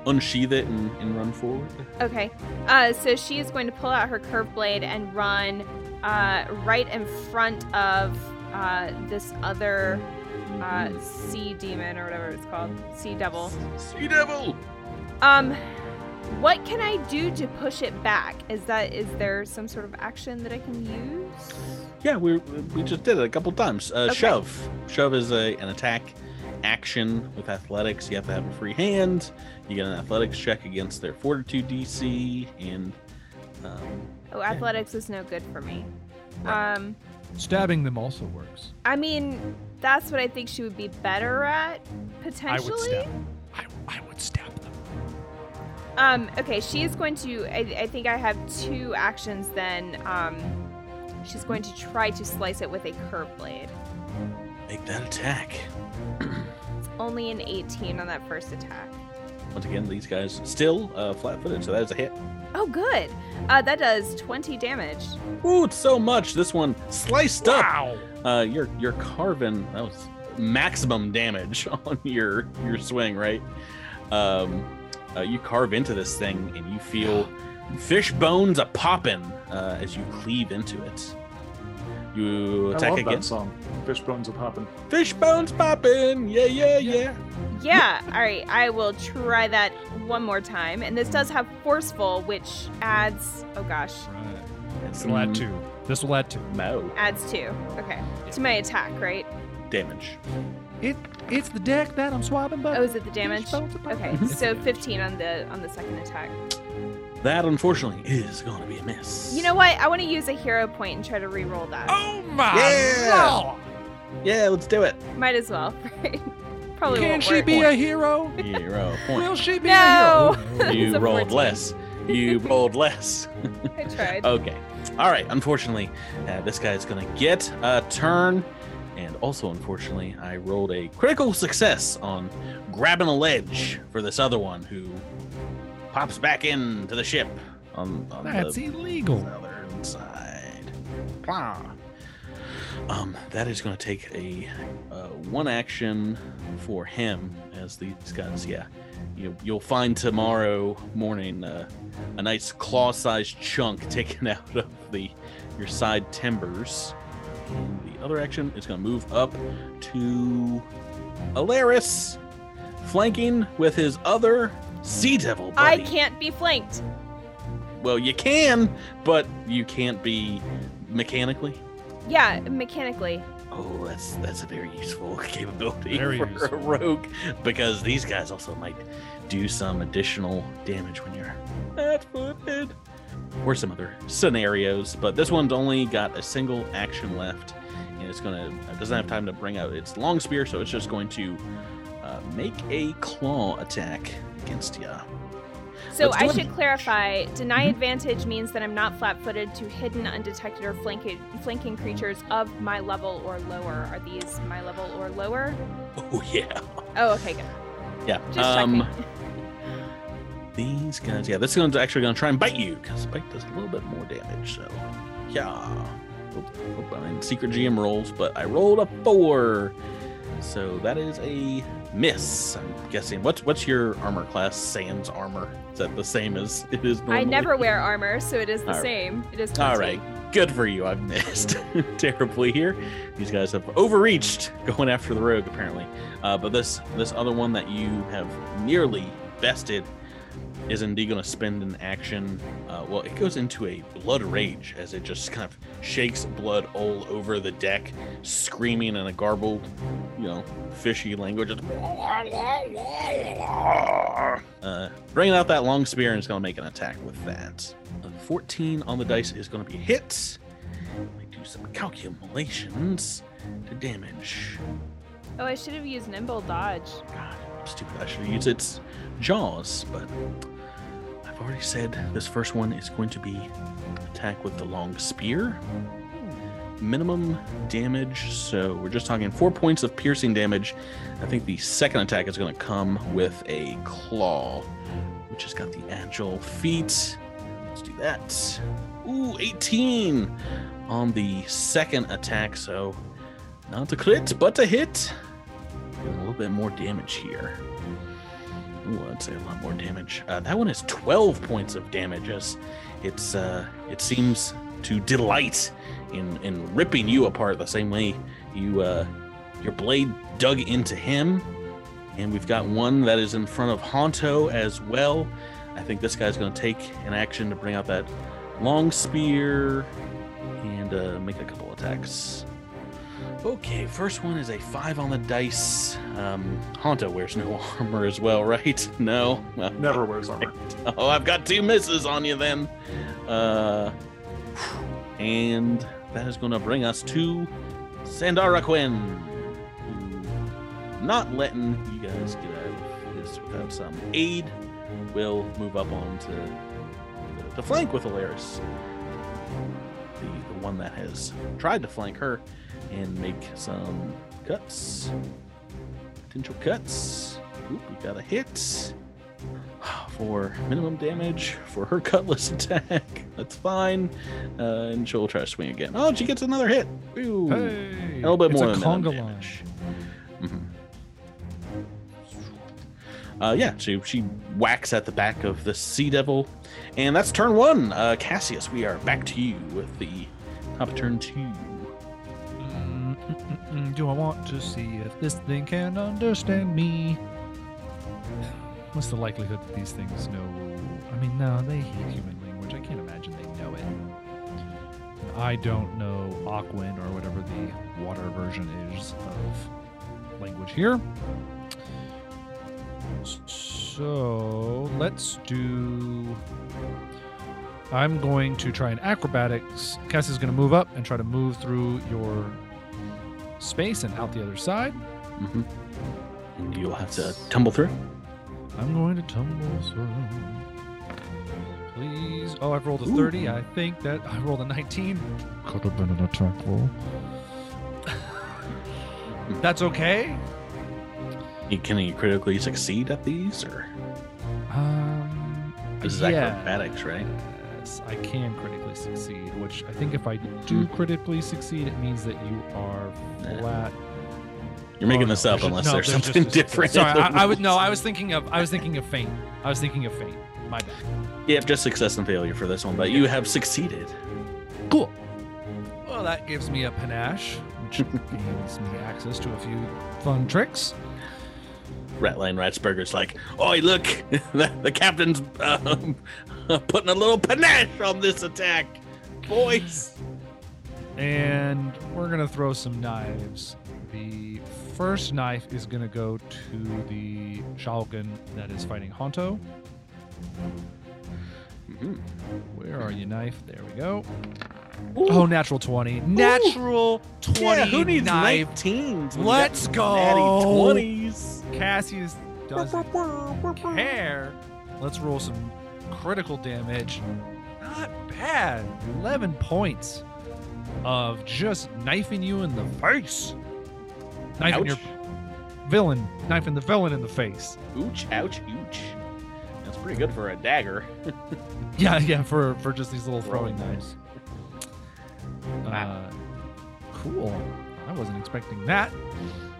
unsheath it and, and run forward. Okay. Uh so she is going to pull out her curved blade and run uh right in front of uh this other uh sea demon or whatever it's called. Sea devil. Sea Devil. Um what can I do to push it back? Is that is there some sort of action that I can use? Yeah, we we just did it a couple times. Uh, Okay. Shove. Shove is a an attack action with athletics. You have to have a free hand. You get an athletics check against their fortitude DC, and um, Oh, athletics is no good for me. Right. Um, Stabbing them also works. I mean, that's what I think she would be better at, potentially. I potentially. would stab. I, I would stab them. Um, okay, is going to. I, I think I have two actions then. Um, she's going to try to slice it with a curved blade. Make that attack. It's [CLEARS THROAT] only an 18 on that first attack. Once again, these guys still uh, flat-footed, so that is a hit. Oh, good. Uh, that does 20 damage. Ooh, it's so much. This one sliced up. Wow. Uh, you're you're carving. That was maximum damage [LAUGHS] on your your swing, right? Um, uh, you carve into this thing, and you feel fish bones a popping uh, as you cleave into it. You I attack love again. that song. Fish bones are popping. Fish bones popping. Yeah, yeah, yeah. Yeah, all right. I will try that one more time. And this does have forceful, which adds, oh gosh, Right. This will add two. This will add two. Mo adds two. Okay. To my attack, right? damage. It it's the deck that I'm swapping, but Oh, is it the damage? Okay. So [LAUGHS] 15 on the on the second attack. That unfortunately is going to be a miss. You know what? I want to use a hero point and try to re-roll that. Oh my Yeah. lord! Yeah, let's do it. Might as well. [LAUGHS] Right? Probably Can won't she work. be a hero? Hero [LAUGHS] point. Will she be No. a hero? You rolled 14. less. You rolled less. I tried. Okay. All right. Unfortunately, uh, this is going to get a turn. And also, unfortunately, I rolled a critical success on grabbing a ledge for this other one who pops back into the ship on, on That's the illegal. southern side. Plah. Um, that is going to take a uh, one action for him as these guys. Yeah, you you'll find tomorrow morning uh, a nice claw-sized chunk [LAUGHS] taken out of the your side timbers. And the other action is going to move up to Alaris, flanking with his other Sea Devil Buddy. I can't be flanked. Well, you can, but you can't be mechanically. Yeah, mechanically. Oh, that's that's a very useful [LAUGHS] capability Very for useful. a rogue because these guys also might do some additional damage when you're flat-footed or some other scenarios. But this one's only got a single action left, and it's gonna it doesn't have time to bring out its long spear, so it's just going to uh, make a claw attack against you. So I should clarify. Deny Mhm. advantage means that I'm not flat-footed to hidden, undetected, or flanking flanking creatures of my level or lower. Are these my level or lower? [LAUGHS] Oh yeah, Oh, okay, good. yeah. Just um, checking. These guys, yeah, this one's actually going to try and bite you because bite does a little bit more damage. So, yeah. Oop, I'm secret GM rolls, but I rolled a four, so that is a miss. I'm guessing. What's what's your armor class? Sans armor. Is that the same as it is normally? I never wear armor, so it is the All right. same. It is 20. All right, good for you. I've missed [LAUGHS] terribly here. These guys have overreached [LAUGHS] going after the rogue apparently. Uh, but this this other one that you have nearly bested is indeed going to spend an action. Uh, well, it goes into a blood rage as it just kind of shakes blood all over the deck, screaming in a garbled, you know, fishy language. Uh, bringing out that long spear and it's going to make an attack with that. A 14 on the dice is going to be a hit. Let me do some calculations to damage. Oh, I should have used nimble dodge. God, I'm stupid. I should have used its jaws, but I've already said this first one is going to be attack with the long spear. Minimum damage, so we're just talking four points of piercing damage. I think the second attack is going to come with a claw, which has got the agile feet. Let's do that. Ooh, 18 on the second attack, so not a crit, but a hit. Doing a little bit more damage here. Ooh, I'd say a lot more damage. Uh, that one is 12 points of damage as it's uh, it seems to delight in in ripping you apart the same way you uh, your blade dug into him. And we've got one that is in front of Hanto as well. I think this guy's going to take an action to bring out that long spear and uh, make a couple attacks. Okay, first one is a five on the dice. Um, wears no [LAUGHS] armor as well, right? [LAUGHS] No. Well, Never wears armor. [LAUGHS] oh, I've got two misses on you then. Uh, and that is going to bring us to Sandara Quinn, not letting you guys get out of this without some aid. We'll move up on to, the flank with Alaris. The, the one that has tried to flank her and make some cuts. Potential cuts. Oop, we got a hit [SIGHS] for minimum damage for her cutlass [LAUGHS] attack. That's fine. Uh, and she'll try to swing again. Oh, she gets another hit. Ooh. Hey, A little bit it's more a than minimum conga line. damage. Mhm. Uh, yeah, she she whacks at the back of the Sea Devil, and that's turn one. Uh, Cassius, we are back to you with the top of turn two. Mm. Do I want to see if this thing can understand me? What's the likelihood that these things know? I mean, no, they hate human language. I can't imagine they know it. I don't know Aquan or whatever the water version is of language here. So let's do. I'm going to try an acrobatics. Cass is going to move up and try to move through your space and out the other side. Mm-hmm. And you'll have to tumble through. I'm going to tumble through. Please. Oh, I've rolled a Ooh. 30. I think that I rolled a 19. Could have been an attack roll. [LAUGHS] That's okay. You- Can you critically succeed at these, or Um, this is yeah. acrobatics, right? Yes, I can critically succeed, which I think if I do critically succeed, it means that you are flat. You're making Oh, this no, up there's unless no, there's there's something just different. Sorry, I, I was no. I was [LAUGHS] thinking of I was thinking of feint. I was thinking of feint. My bad. Yep, just success and failure for this one, but you have succeeded. Cool. Well, that gives me a panache, which [LAUGHS] gives me access to a few fun tricks. Ratline Ratsburger's like, "Oi, look, [LAUGHS] the, the captain's um, [LAUGHS] putting a little panache on this attack, boys." And we're gonna throw some knives. The first knife is gonna go to the Shalgan that is fighting Hanto. Mhm. Where are you, knife? There we go. Oh, natural 20. Natural 20 Yeah, who needs knife. 19s? Let's go. Natty 20s. Cassius doesn't [LAUGHS] care. Let's roll some critical damage. Not bad. 11 points of just knifing you in the face. Knifing your villain, knifing the villain in the face. Ooch, ouch, ooch. That's pretty good for a dagger. [LAUGHS] Yeah, yeah, for for just these little throwing knives. Uh, cool. I wasn't expecting that.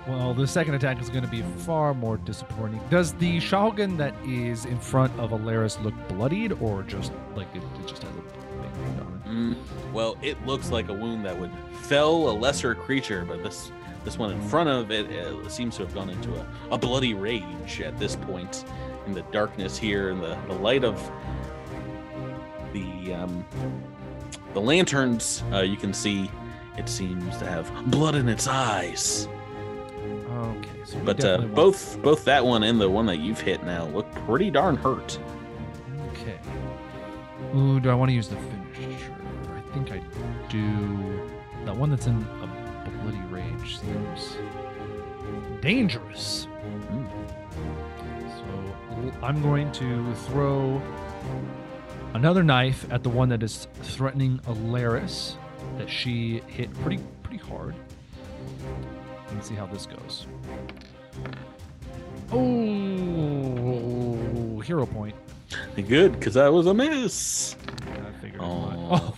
Well, the second attack is going to be far more disappointing. Does the Shalgan that is in front of Alaris look bloodied, or just like it, it just has a big wound on it? Mm, well, it looks like a wound that would fell a lesser creature, but this this one in front of it uh, seems to have gone into a, a bloody rage at this point in the darkness here and the, the light of the um, the lanterns. Uh, you can see it seems to have blood in its eyes. Okay, so But uh, definitely want- both both that one and the one that you've hit now look pretty darn hurt. Okay. Ooh, do I want to use the finisher? I think I do. That one that's in a bloody rage seems dangerous. Hmm. So I'm going to throw another knife at the one that is threatening Alaris that she hit pretty pretty hard. Let's see how this goes. Oh, hero point. Good, because that was a miss. I figured. Oh. [LAUGHS] Oh,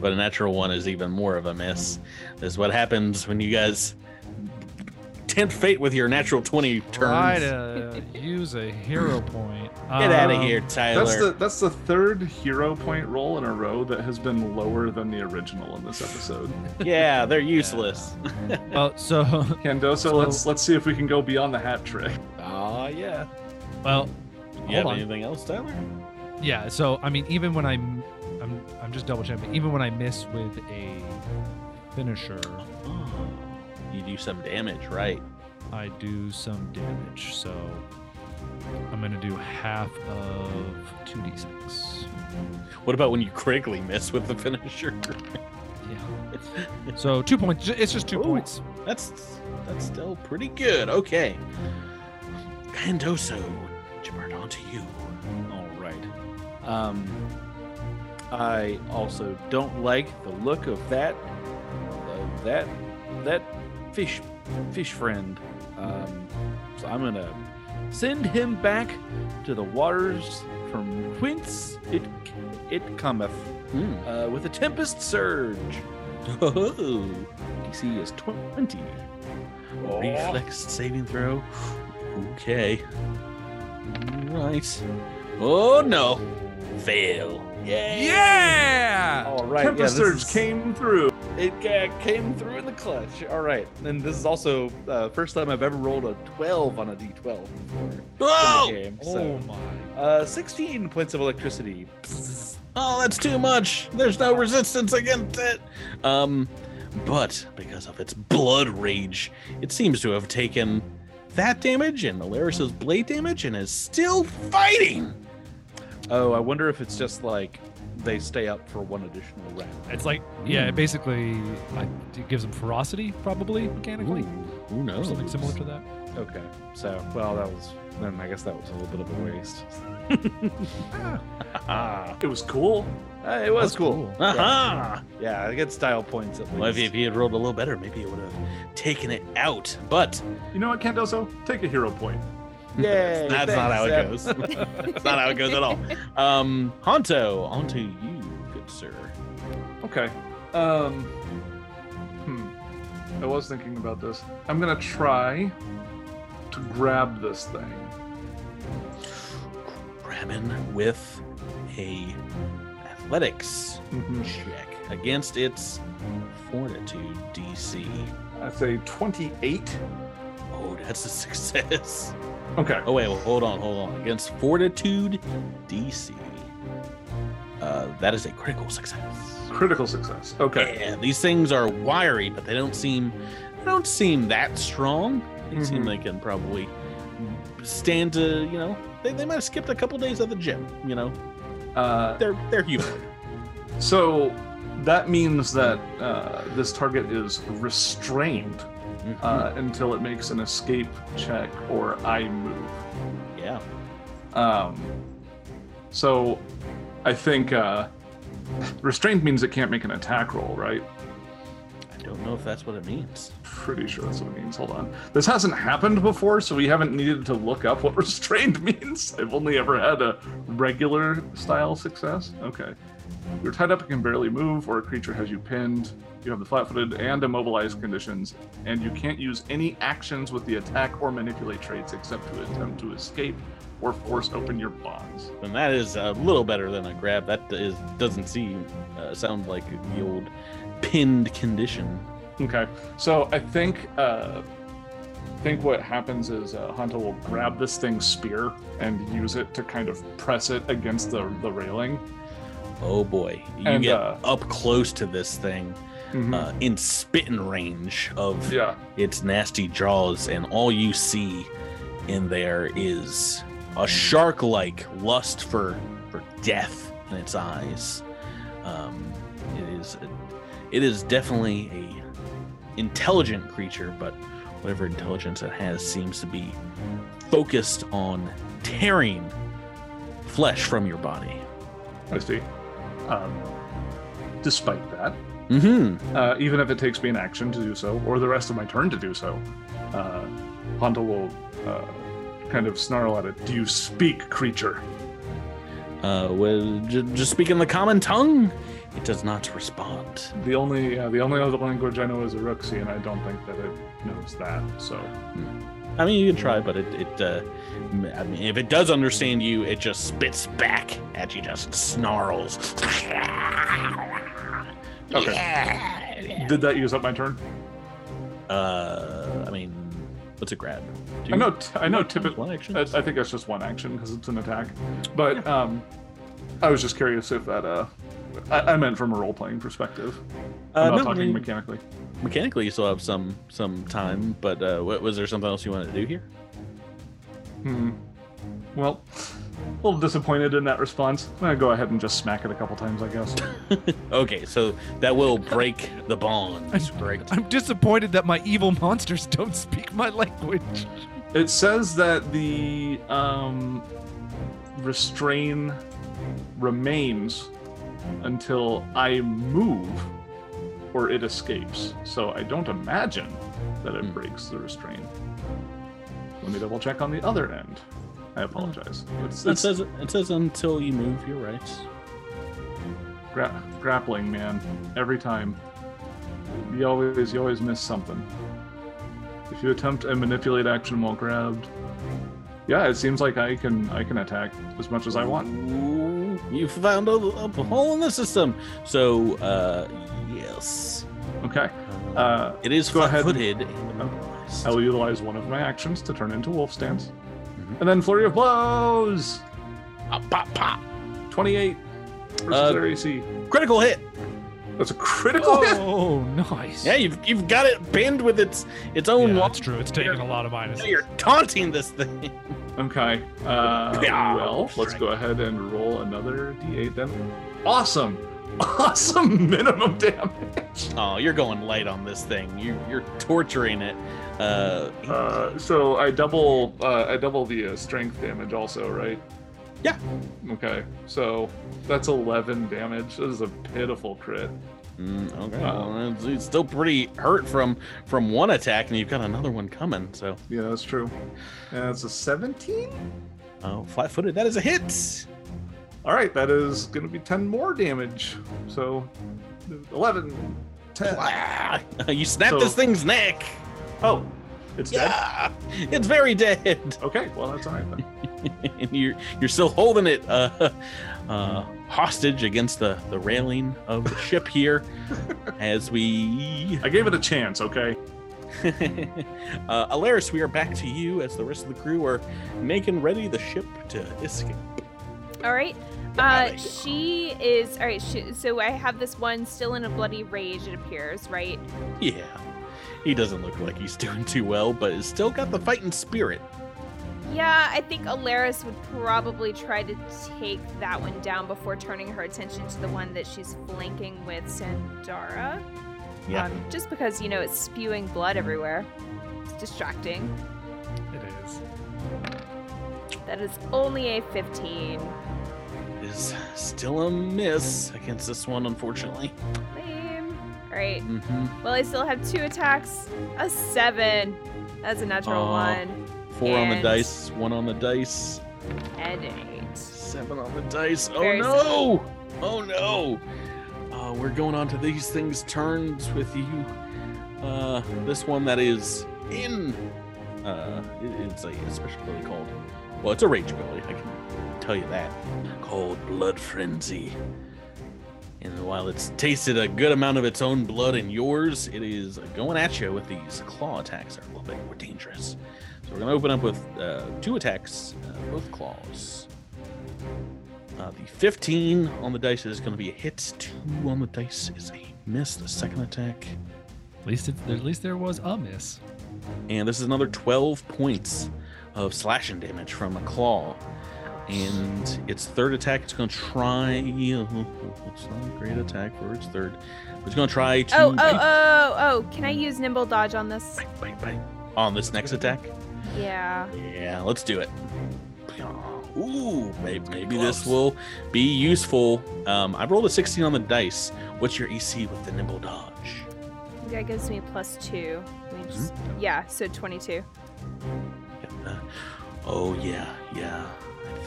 But a natural one is even more of a miss. This is what happens when you guys tempt fate with your natural 20 try turns. to use a hero point. Get out of Um, here, Tyler. That's the that's the third hero point roll in a row that has been lower than the original in this episode. [LAUGHS] yeah, they're useless. Well, so [LAUGHS] Candoso, So- let's let's see if we can go beyond the hat trick. Oh, yeah. well, You have on. anything else, Tyler? yeah. So I mean, even when I'm, I'm, I'm just double checking. Even when I miss with a finisher, Oh, you do some damage, right? I do some damage. So I'm gonna do half of two d six. What about when you critically miss with the finisher? Yeah. So two points. It's just two Ooh. points. That's that's still pretty good. Okay. Candoso, Jabert, on to you. All right. Um, I also don't like the look of that, of that, that fish, fish friend. Um, so I'm gonna send him back to the waters from whence it it cometh Mm. uh, with a tempest surge. [LAUGHS] Oh, DC is twenty. reflex saving throw. Okay. Right. Oh no. Fail. Yay. Yeah! All right. Tempest yeah, Surge is- came through. It uh, came through in the clutch. All right, and this is also uh, first time I've ever rolled a 12 on a d12 before in Oh! the game. Oh my. uh, 16 points of electricity. Oh, that's too much. There's no resistance against it. Um, but because of its blood rage, it seems to have taken that damage and Alaris's blade damage and is still fighting. Oh, I wonder if it's just like they stay up for one additional round. It's like, yeah, it basically I, it gives them ferocity, probably mechanically, Who or something similar to that. Okay, so well, that was then. I guess that was a little bit of a waste. Ah. [LAUGHS] [LAUGHS] It was cool. Uh, it was That's cool. cool. Aha! Yeah, I get style points at least. Well, if, if he had rolled a little better, maybe it would have taken it out. But You know what, Candoso? Take a hero point. [LAUGHS] Yay, that's not how it goes. that's not how it goes at all. Um, Hanto, on to you, good sir. Okay. Um. Hmm. I was thinking about this. I'm gonna try to grab this thing. Grabbing with a athletics Mhm. check against its fortitude DC. I say 28. Oh, that's a [LAUGHS] success. Okay. Oh wait, well, hold on, hold on. Against fortitude DC, uh, that is a critical success. Critical success. Okay. Yeah, these things are wiry, but they don't seem they don't seem that strong. They seem Mhm. they can probably stand to you know they, they might have skipped a couple days at the gym. You know Uh, they're they're human. so that means that uh, this target is restrained Mhm. uh, until it makes an escape check or I move. yeah. Um, so I think uh, restrained means it can't make an attack roll, right? I don't know if that's what it means. Pretty sure that's what it means. Hold on. This hasn't happened before, so we haven't needed to look up what [LAUGHS] restrained [LAUGHS] means. I've only ever had a regular style success. Okay. You're tied up and can barely move, or a creature has you pinned. You have the flat footed and immobilized conditions, and you can't use any actions with the attack or manipulate traits except to attempt to escape or force open your bonds. And that is a little better than a grab. That is doesn't seem uh, sound like the old pinned condition. Okay, so I think uh, I think what happens is uh, Hanto will grab this thing's spear and use it to kind of press it against the the railing. Oh boy, you And, get uh, up close to this thing, Mhm. uh, in spitting range of yeah, its nasty jaws, and all you see in there is a shark-like lust for for death in its eyes. Um, it is it is definitely a intelligent creature, but whatever intelligence it has seems to be focused on tearing flesh from your body. I see. Um, despite that, Mm-hmm. uh, even if it takes me an action to do so, or the rest of my turn to do so, uh, Hanto will uh, kind of snarl at it. Do you speak, creature? Uh, well, j- just speaking the common tongue, it does not respond. The only uh, the only other language I know is Iruxi, and I don't think that it knows that. So I mean, you can try, but it, it uh, m- I mean, if it does understand you, it just spits back at you, just snarls. [LAUGHS] Okay. Yeah. did that use up my turn? Uh, I mean, what's a grab? Two? I know. T- I know. Typically, One action. I, I think that's just one action because it's an attack. But um, I was just curious if that. Uh, I, I meant from a role playing perspective. Uh, I'm not no, talking mean, mechanically. mechanically, you still have some some time, but uh, what, was there something else you wanted to do here? Hmm. Well, a little disappointed in that response. I'm gonna go ahead and just smack it a couple times, I guess. [LAUGHS] Okay, so that will break the bond. Correct. I'm disappointed that my evil monsters don't speak my language. It says that the um, restrain remains until I move or it escapes. So I don't imagine that it Hmm. breaks the restraint. Let me double check on the other end. I apologize. It's, It it's says it says until you move. You're right. gra- grappling, man. Every time. You always you always miss something. If you attempt a manipulate action while grabbed, yeah, it seems like I can I can attack as much as I want. Ooh, you found a, a hole in the system. So, uh, yes, Okay, uh, it is go ahead. flat-footed. and immobilized. I will utilize one of my actions to turn into wolf stance, Mhm. and then flurry of blows. Ah, pop, pop. Twenty-eight versus Uh, their AC. Critical hit. That's a critical hit. Oh, nice. Yeah, you've you've got it pinned with its its own. Yeah, wall. that's true. It's taking a lot of Now minuses. You're taunting this thing. [LAUGHS] Okay. Uh, Yeah, well, let's go ahead and roll another d8 then. Awesome. [LAUGHS] Awesome minimum damage. [LAUGHS] Oh, you're going light on this thing. You you're torturing it. Uh, Uh, so I double uh, I double the uh, strength damage also, right? Yeah. Okay. So that's 11 damage. This is a pitiful crit. Mm, okay. Well, it's, it's still pretty hurt from from one attack, and you've got another one coming. So, Yeah, that's true. And it's a 17. oh, flat-footed. That is a hit. All right, that is going to be 10 more damage. So 11 10. Wow. You snap So- this thing's neck. Oh, it's dead. It's very dead. Okay, well that's all right then. and [LAUGHS] you're you're still holding it uh, uh, hostage against the the railing of the ship here, [LAUGHS] as we. I gave it a chance, okay? [LAUGHS] uh, Alaris, we are back to you as the rest of the crew are making ready the ship to escape. All right. Uh, she is all right. She, so I have this one still in a bloody rage. It appears, right? Yeah, he doesn't look like he's [LAUGHS] doing too well, but has still got the fighting spirit. Yeah, I think Alaris would probably try to take that one down before turning her attention to the one that she's flanking with Sandara. Yeah. Um, just because you know it's spewing blood everywhere. It's distracting. It is. That is only a 15. Is still a miss against this one, unfortunately. Lame. All right. Mm-hmm. Well, I still have two attacks. A seven. That's a natural Aw. one. Four on the dice, one on the dice. And eight. Seven on the dice. Oh Very no! Oh no! Uh, we're going on to these things turns with you. Uh, this one that is in. Uh, it- it's a special ability called. Well, it's a rage ability. I can tell you that. Called Blood Frenzy. And while it's tasted a good amount of its own blood and yours, it is going at you with these claw attacks that are a little bit more dangerous. So we're going to open up with uh, two attacks, uh, both claws. Uh, the 15 on the dice is going to be a hit. Two on the dice is a miss. The second attack, At least, it, at least there was a miss. and this is another 12 points of slashing damage from a claw. And its third attack, it's going to try. [LAUGHS] It's not a great attack for its third. But it's going to try to. Oh, oh, bite, oh, oh. Can I use nimble dodge on this? bite, bite, bite. On this next attack? Yeah. Yeah, let's do it. Ooh, maybe, maybe this will be useful. Um, I rolled a 16 on the dice. What's your EC with the nimble dodge? That gives me plus two. Let me just, yeah, so 22. Uh, oh yeah, yeah.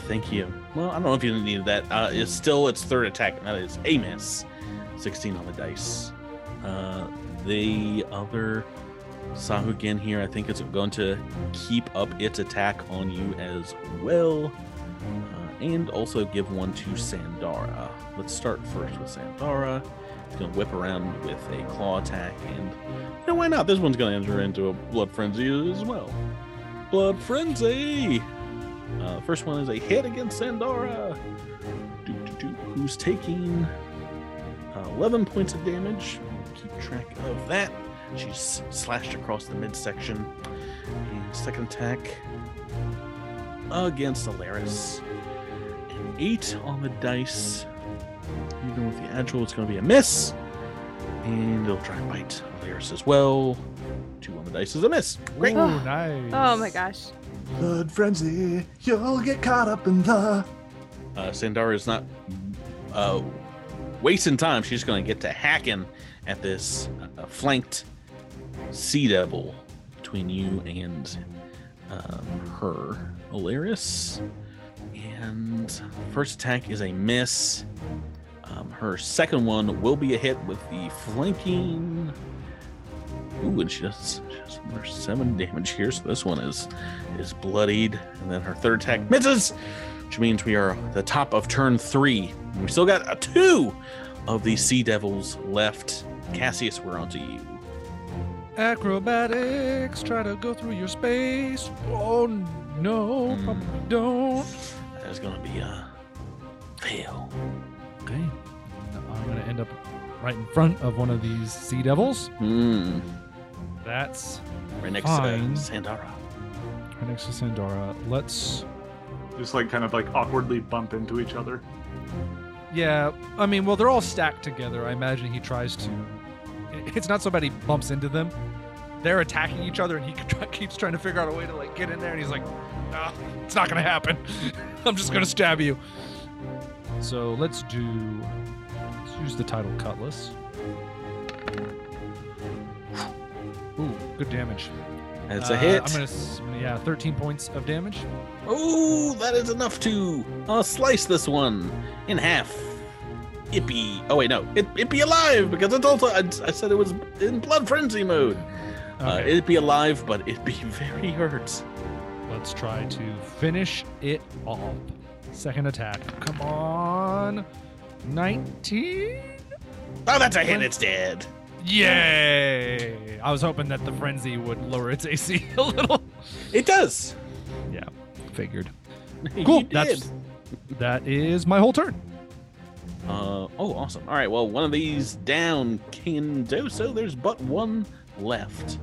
Thank you. Well, I don't know if you needed that. Uh, it's still its third attack, and that is a miss. 16 on the dice. Uh, the other Sahuagin here, I think it's going to keep up its attack on you as well, uh, and also give one to Sandara. Let's start first with Sandara. It's going to whip around with a claw attack, and you know why not? This one's going to enter into a blood frenzy as well. Blood Frenzy. Uh, first one is a hit against Sandara. Doo, doo, doo. Who's taking uh, 11 points of damage? Keep track of that. She's slashed across the midsection. And second attack against Alaris. An 8 on the dice. Even with the agile, it's going to be a miss. And it'll try and bite Alaris as well. Two on the dice is a miss. Great. Ooh, nice. Oh my gosh. Blood frenzy, you'll get caught up in the. Uh, Sandara is not uh, wasting time. She's going to get to hacking at this uh, flanked sea devil between you and um, her, Alaris. And first attack is a miss. Um, her second one will be a hit with the flanking. Ooh, and she does, she does seven damage here. So this one is is bloodied, and then her third attack misses, which means we are at the top of turn three. We still got uh, two of these sea devils left. Cassius, we're on to you. Acrobatics, try to go through your space. Oh no, Hmm. probably don't. That is going to be a fail. Okay. I'm gonna end up right in front of one of these sea devils. Hmm. That's Right next Fine. to Sandara. right next to Sandara. Let's Just like kind of like awkwardly bump into each other. Yeah, I mean, well, they're all stacked together. I imagine he tries to. It's not so bad he bumps into them. They're attacking each other, and he [LAUGHS] keeps trying to figure out a way to like get in there. And he's like, "Ah, "It's not gonna happen. [LAUGHS] I'm just gonna stab you." So let's do. Let's use the title cutlass. Ooh, good damage. That's Uh, a hit. I'm gonna, s- yeah, 13 points of damage. Oh, that is enough to uh, slice this one in half. It be oh wait no it it be alive because it's also I, I said it was in blood frenzy mode. Uh, Okay. it be alive, but it'd be [LAUGHS] very hurt. Let's try to finish it off. Second attack. Come on. 19? Oh, that's a hit. It's dead. Yay! I was hoping that the frenzy would lower its [LAUGHS] AC a little. It does. Yeah, figured. [LAUGHS] Cool. That's that is my whole turn. Uh, oh, awesome. All right, well, one of these down, Candoso. There's but one left.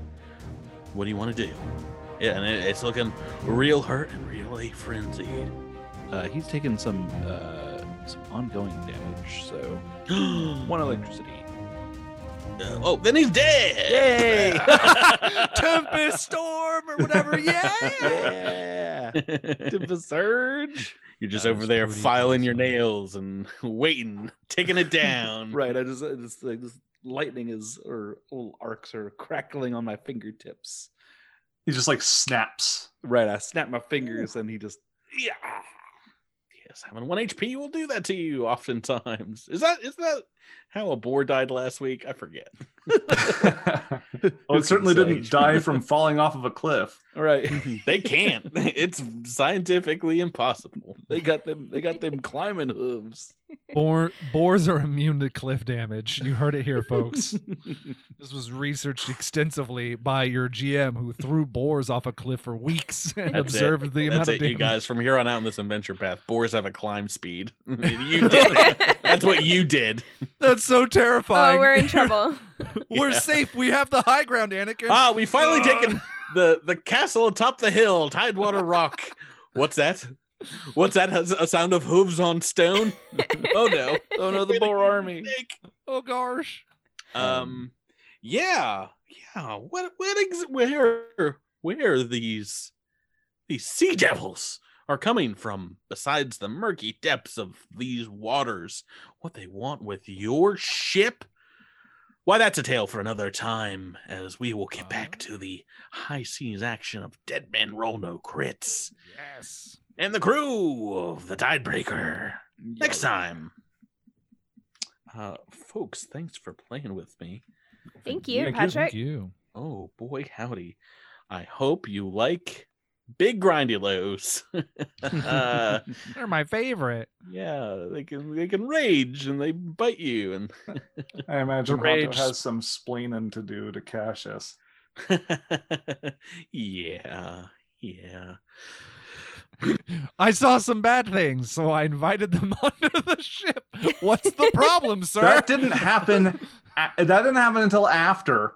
What do you want to do? Yeah, and it, it's looking real hurt and really frenzied. Uh, he's taken some uh, some ongoing damage, so [GASPS] one electricity. Uh, oh, then he's dead! Yay! [LAUGHS] [LAUGHS] Tempest storm or whatever. [LAUGHS] Yeah. Yeah, Tempest surge. You're just That over there filing your nails and waiting, taking it down. Right, I just, I just like this lightning is or little arcs are crackling on my fingertips. He just like snaps. Right, I snap my fingers and he just Yeah. Yes, having one HP will do that to you oftentimes. Is that is that how a boar died last week? I forget. [LAUGHS] well, it certainly can didn't die from falling off of a cliff. right. Mm-hmm. They can't. [LAUGHS] it's scientifically impossible. They got them. They got them climbing hooves. Boar, boars are immune to cliff damage. You heard it here, folks. [LAUGHS] This was researched extensively by your GM who threw boars off a cliff for weeks and That's it. observed the amount That's of it, you damage. guys. From here on out in this adventure path, boars have a climb speed. you did. That's what you did. That's so terrifying. [LAUGHS] Oh, we're in trouble. [LAUGHS] We're [LAUGHS] Yeah. safe. We have the high ground, Anakin. Ah, we finally taken the the castle atop the hill, Tidewater Rock. What's that? What's that? A sound of hooves on stone? oh no! Oh no, the boar army. Snake. oh gosh. Um, yeah, yeah. What? What? Ex- where? Where are these these sea devils are coming from? Besides the murky depths of these waters, what they want with your ship? Why, that's a tale for another time, as we will get back to the high seas action of Dead Men Roll No Crits Yes. and the crew of the Tidebreaker next time. Uh, folks, thanks for playing with me. Thank you, Thank you. Patrick. Thank you. Oh boy, howdy! I hope you like big grindylows. [LAUGHS] uh, [LAUGHS] They're my favorite. yeah, they can they can rage and they bite you and I imagine Rage. Hanto has some splaining to do to Cassius. [LAUGHS] yeah, yeah. I saw some bad things, so I invited them onto the ship. What's the problem, sir? That didn't happen. that didn't happen until after.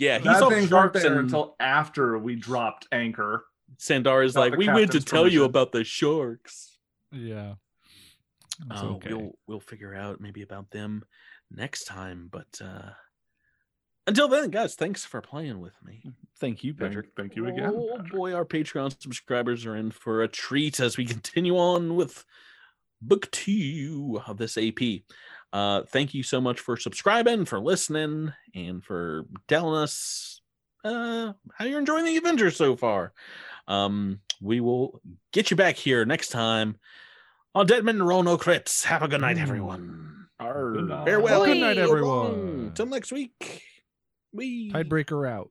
Yeah, he That saw things weren't sharks there and until after we dropped anchor. Sandar is like, we went to captain's tell you about the sharks. Yeah. Uh, okay. We'll we'll figure out maybe about them next time. But uh, Until then, guys, thanks for playing with me. Thank you, Thank, Patrick. thank you again. Oh Patrick. boy, our Patreon subscribers are in for a treat as we continue on with book two of this AP. Uh, thank you so much for subscribing, for listening, and for telling us uh, how you're enjoying the adventure so far. Um, we will get you back here next time on Dead Men Roll No Crits. Have a good night, Mm. everyone. Good night. Farewell. Good night, everyone. Till next week. We Tidebreaker out.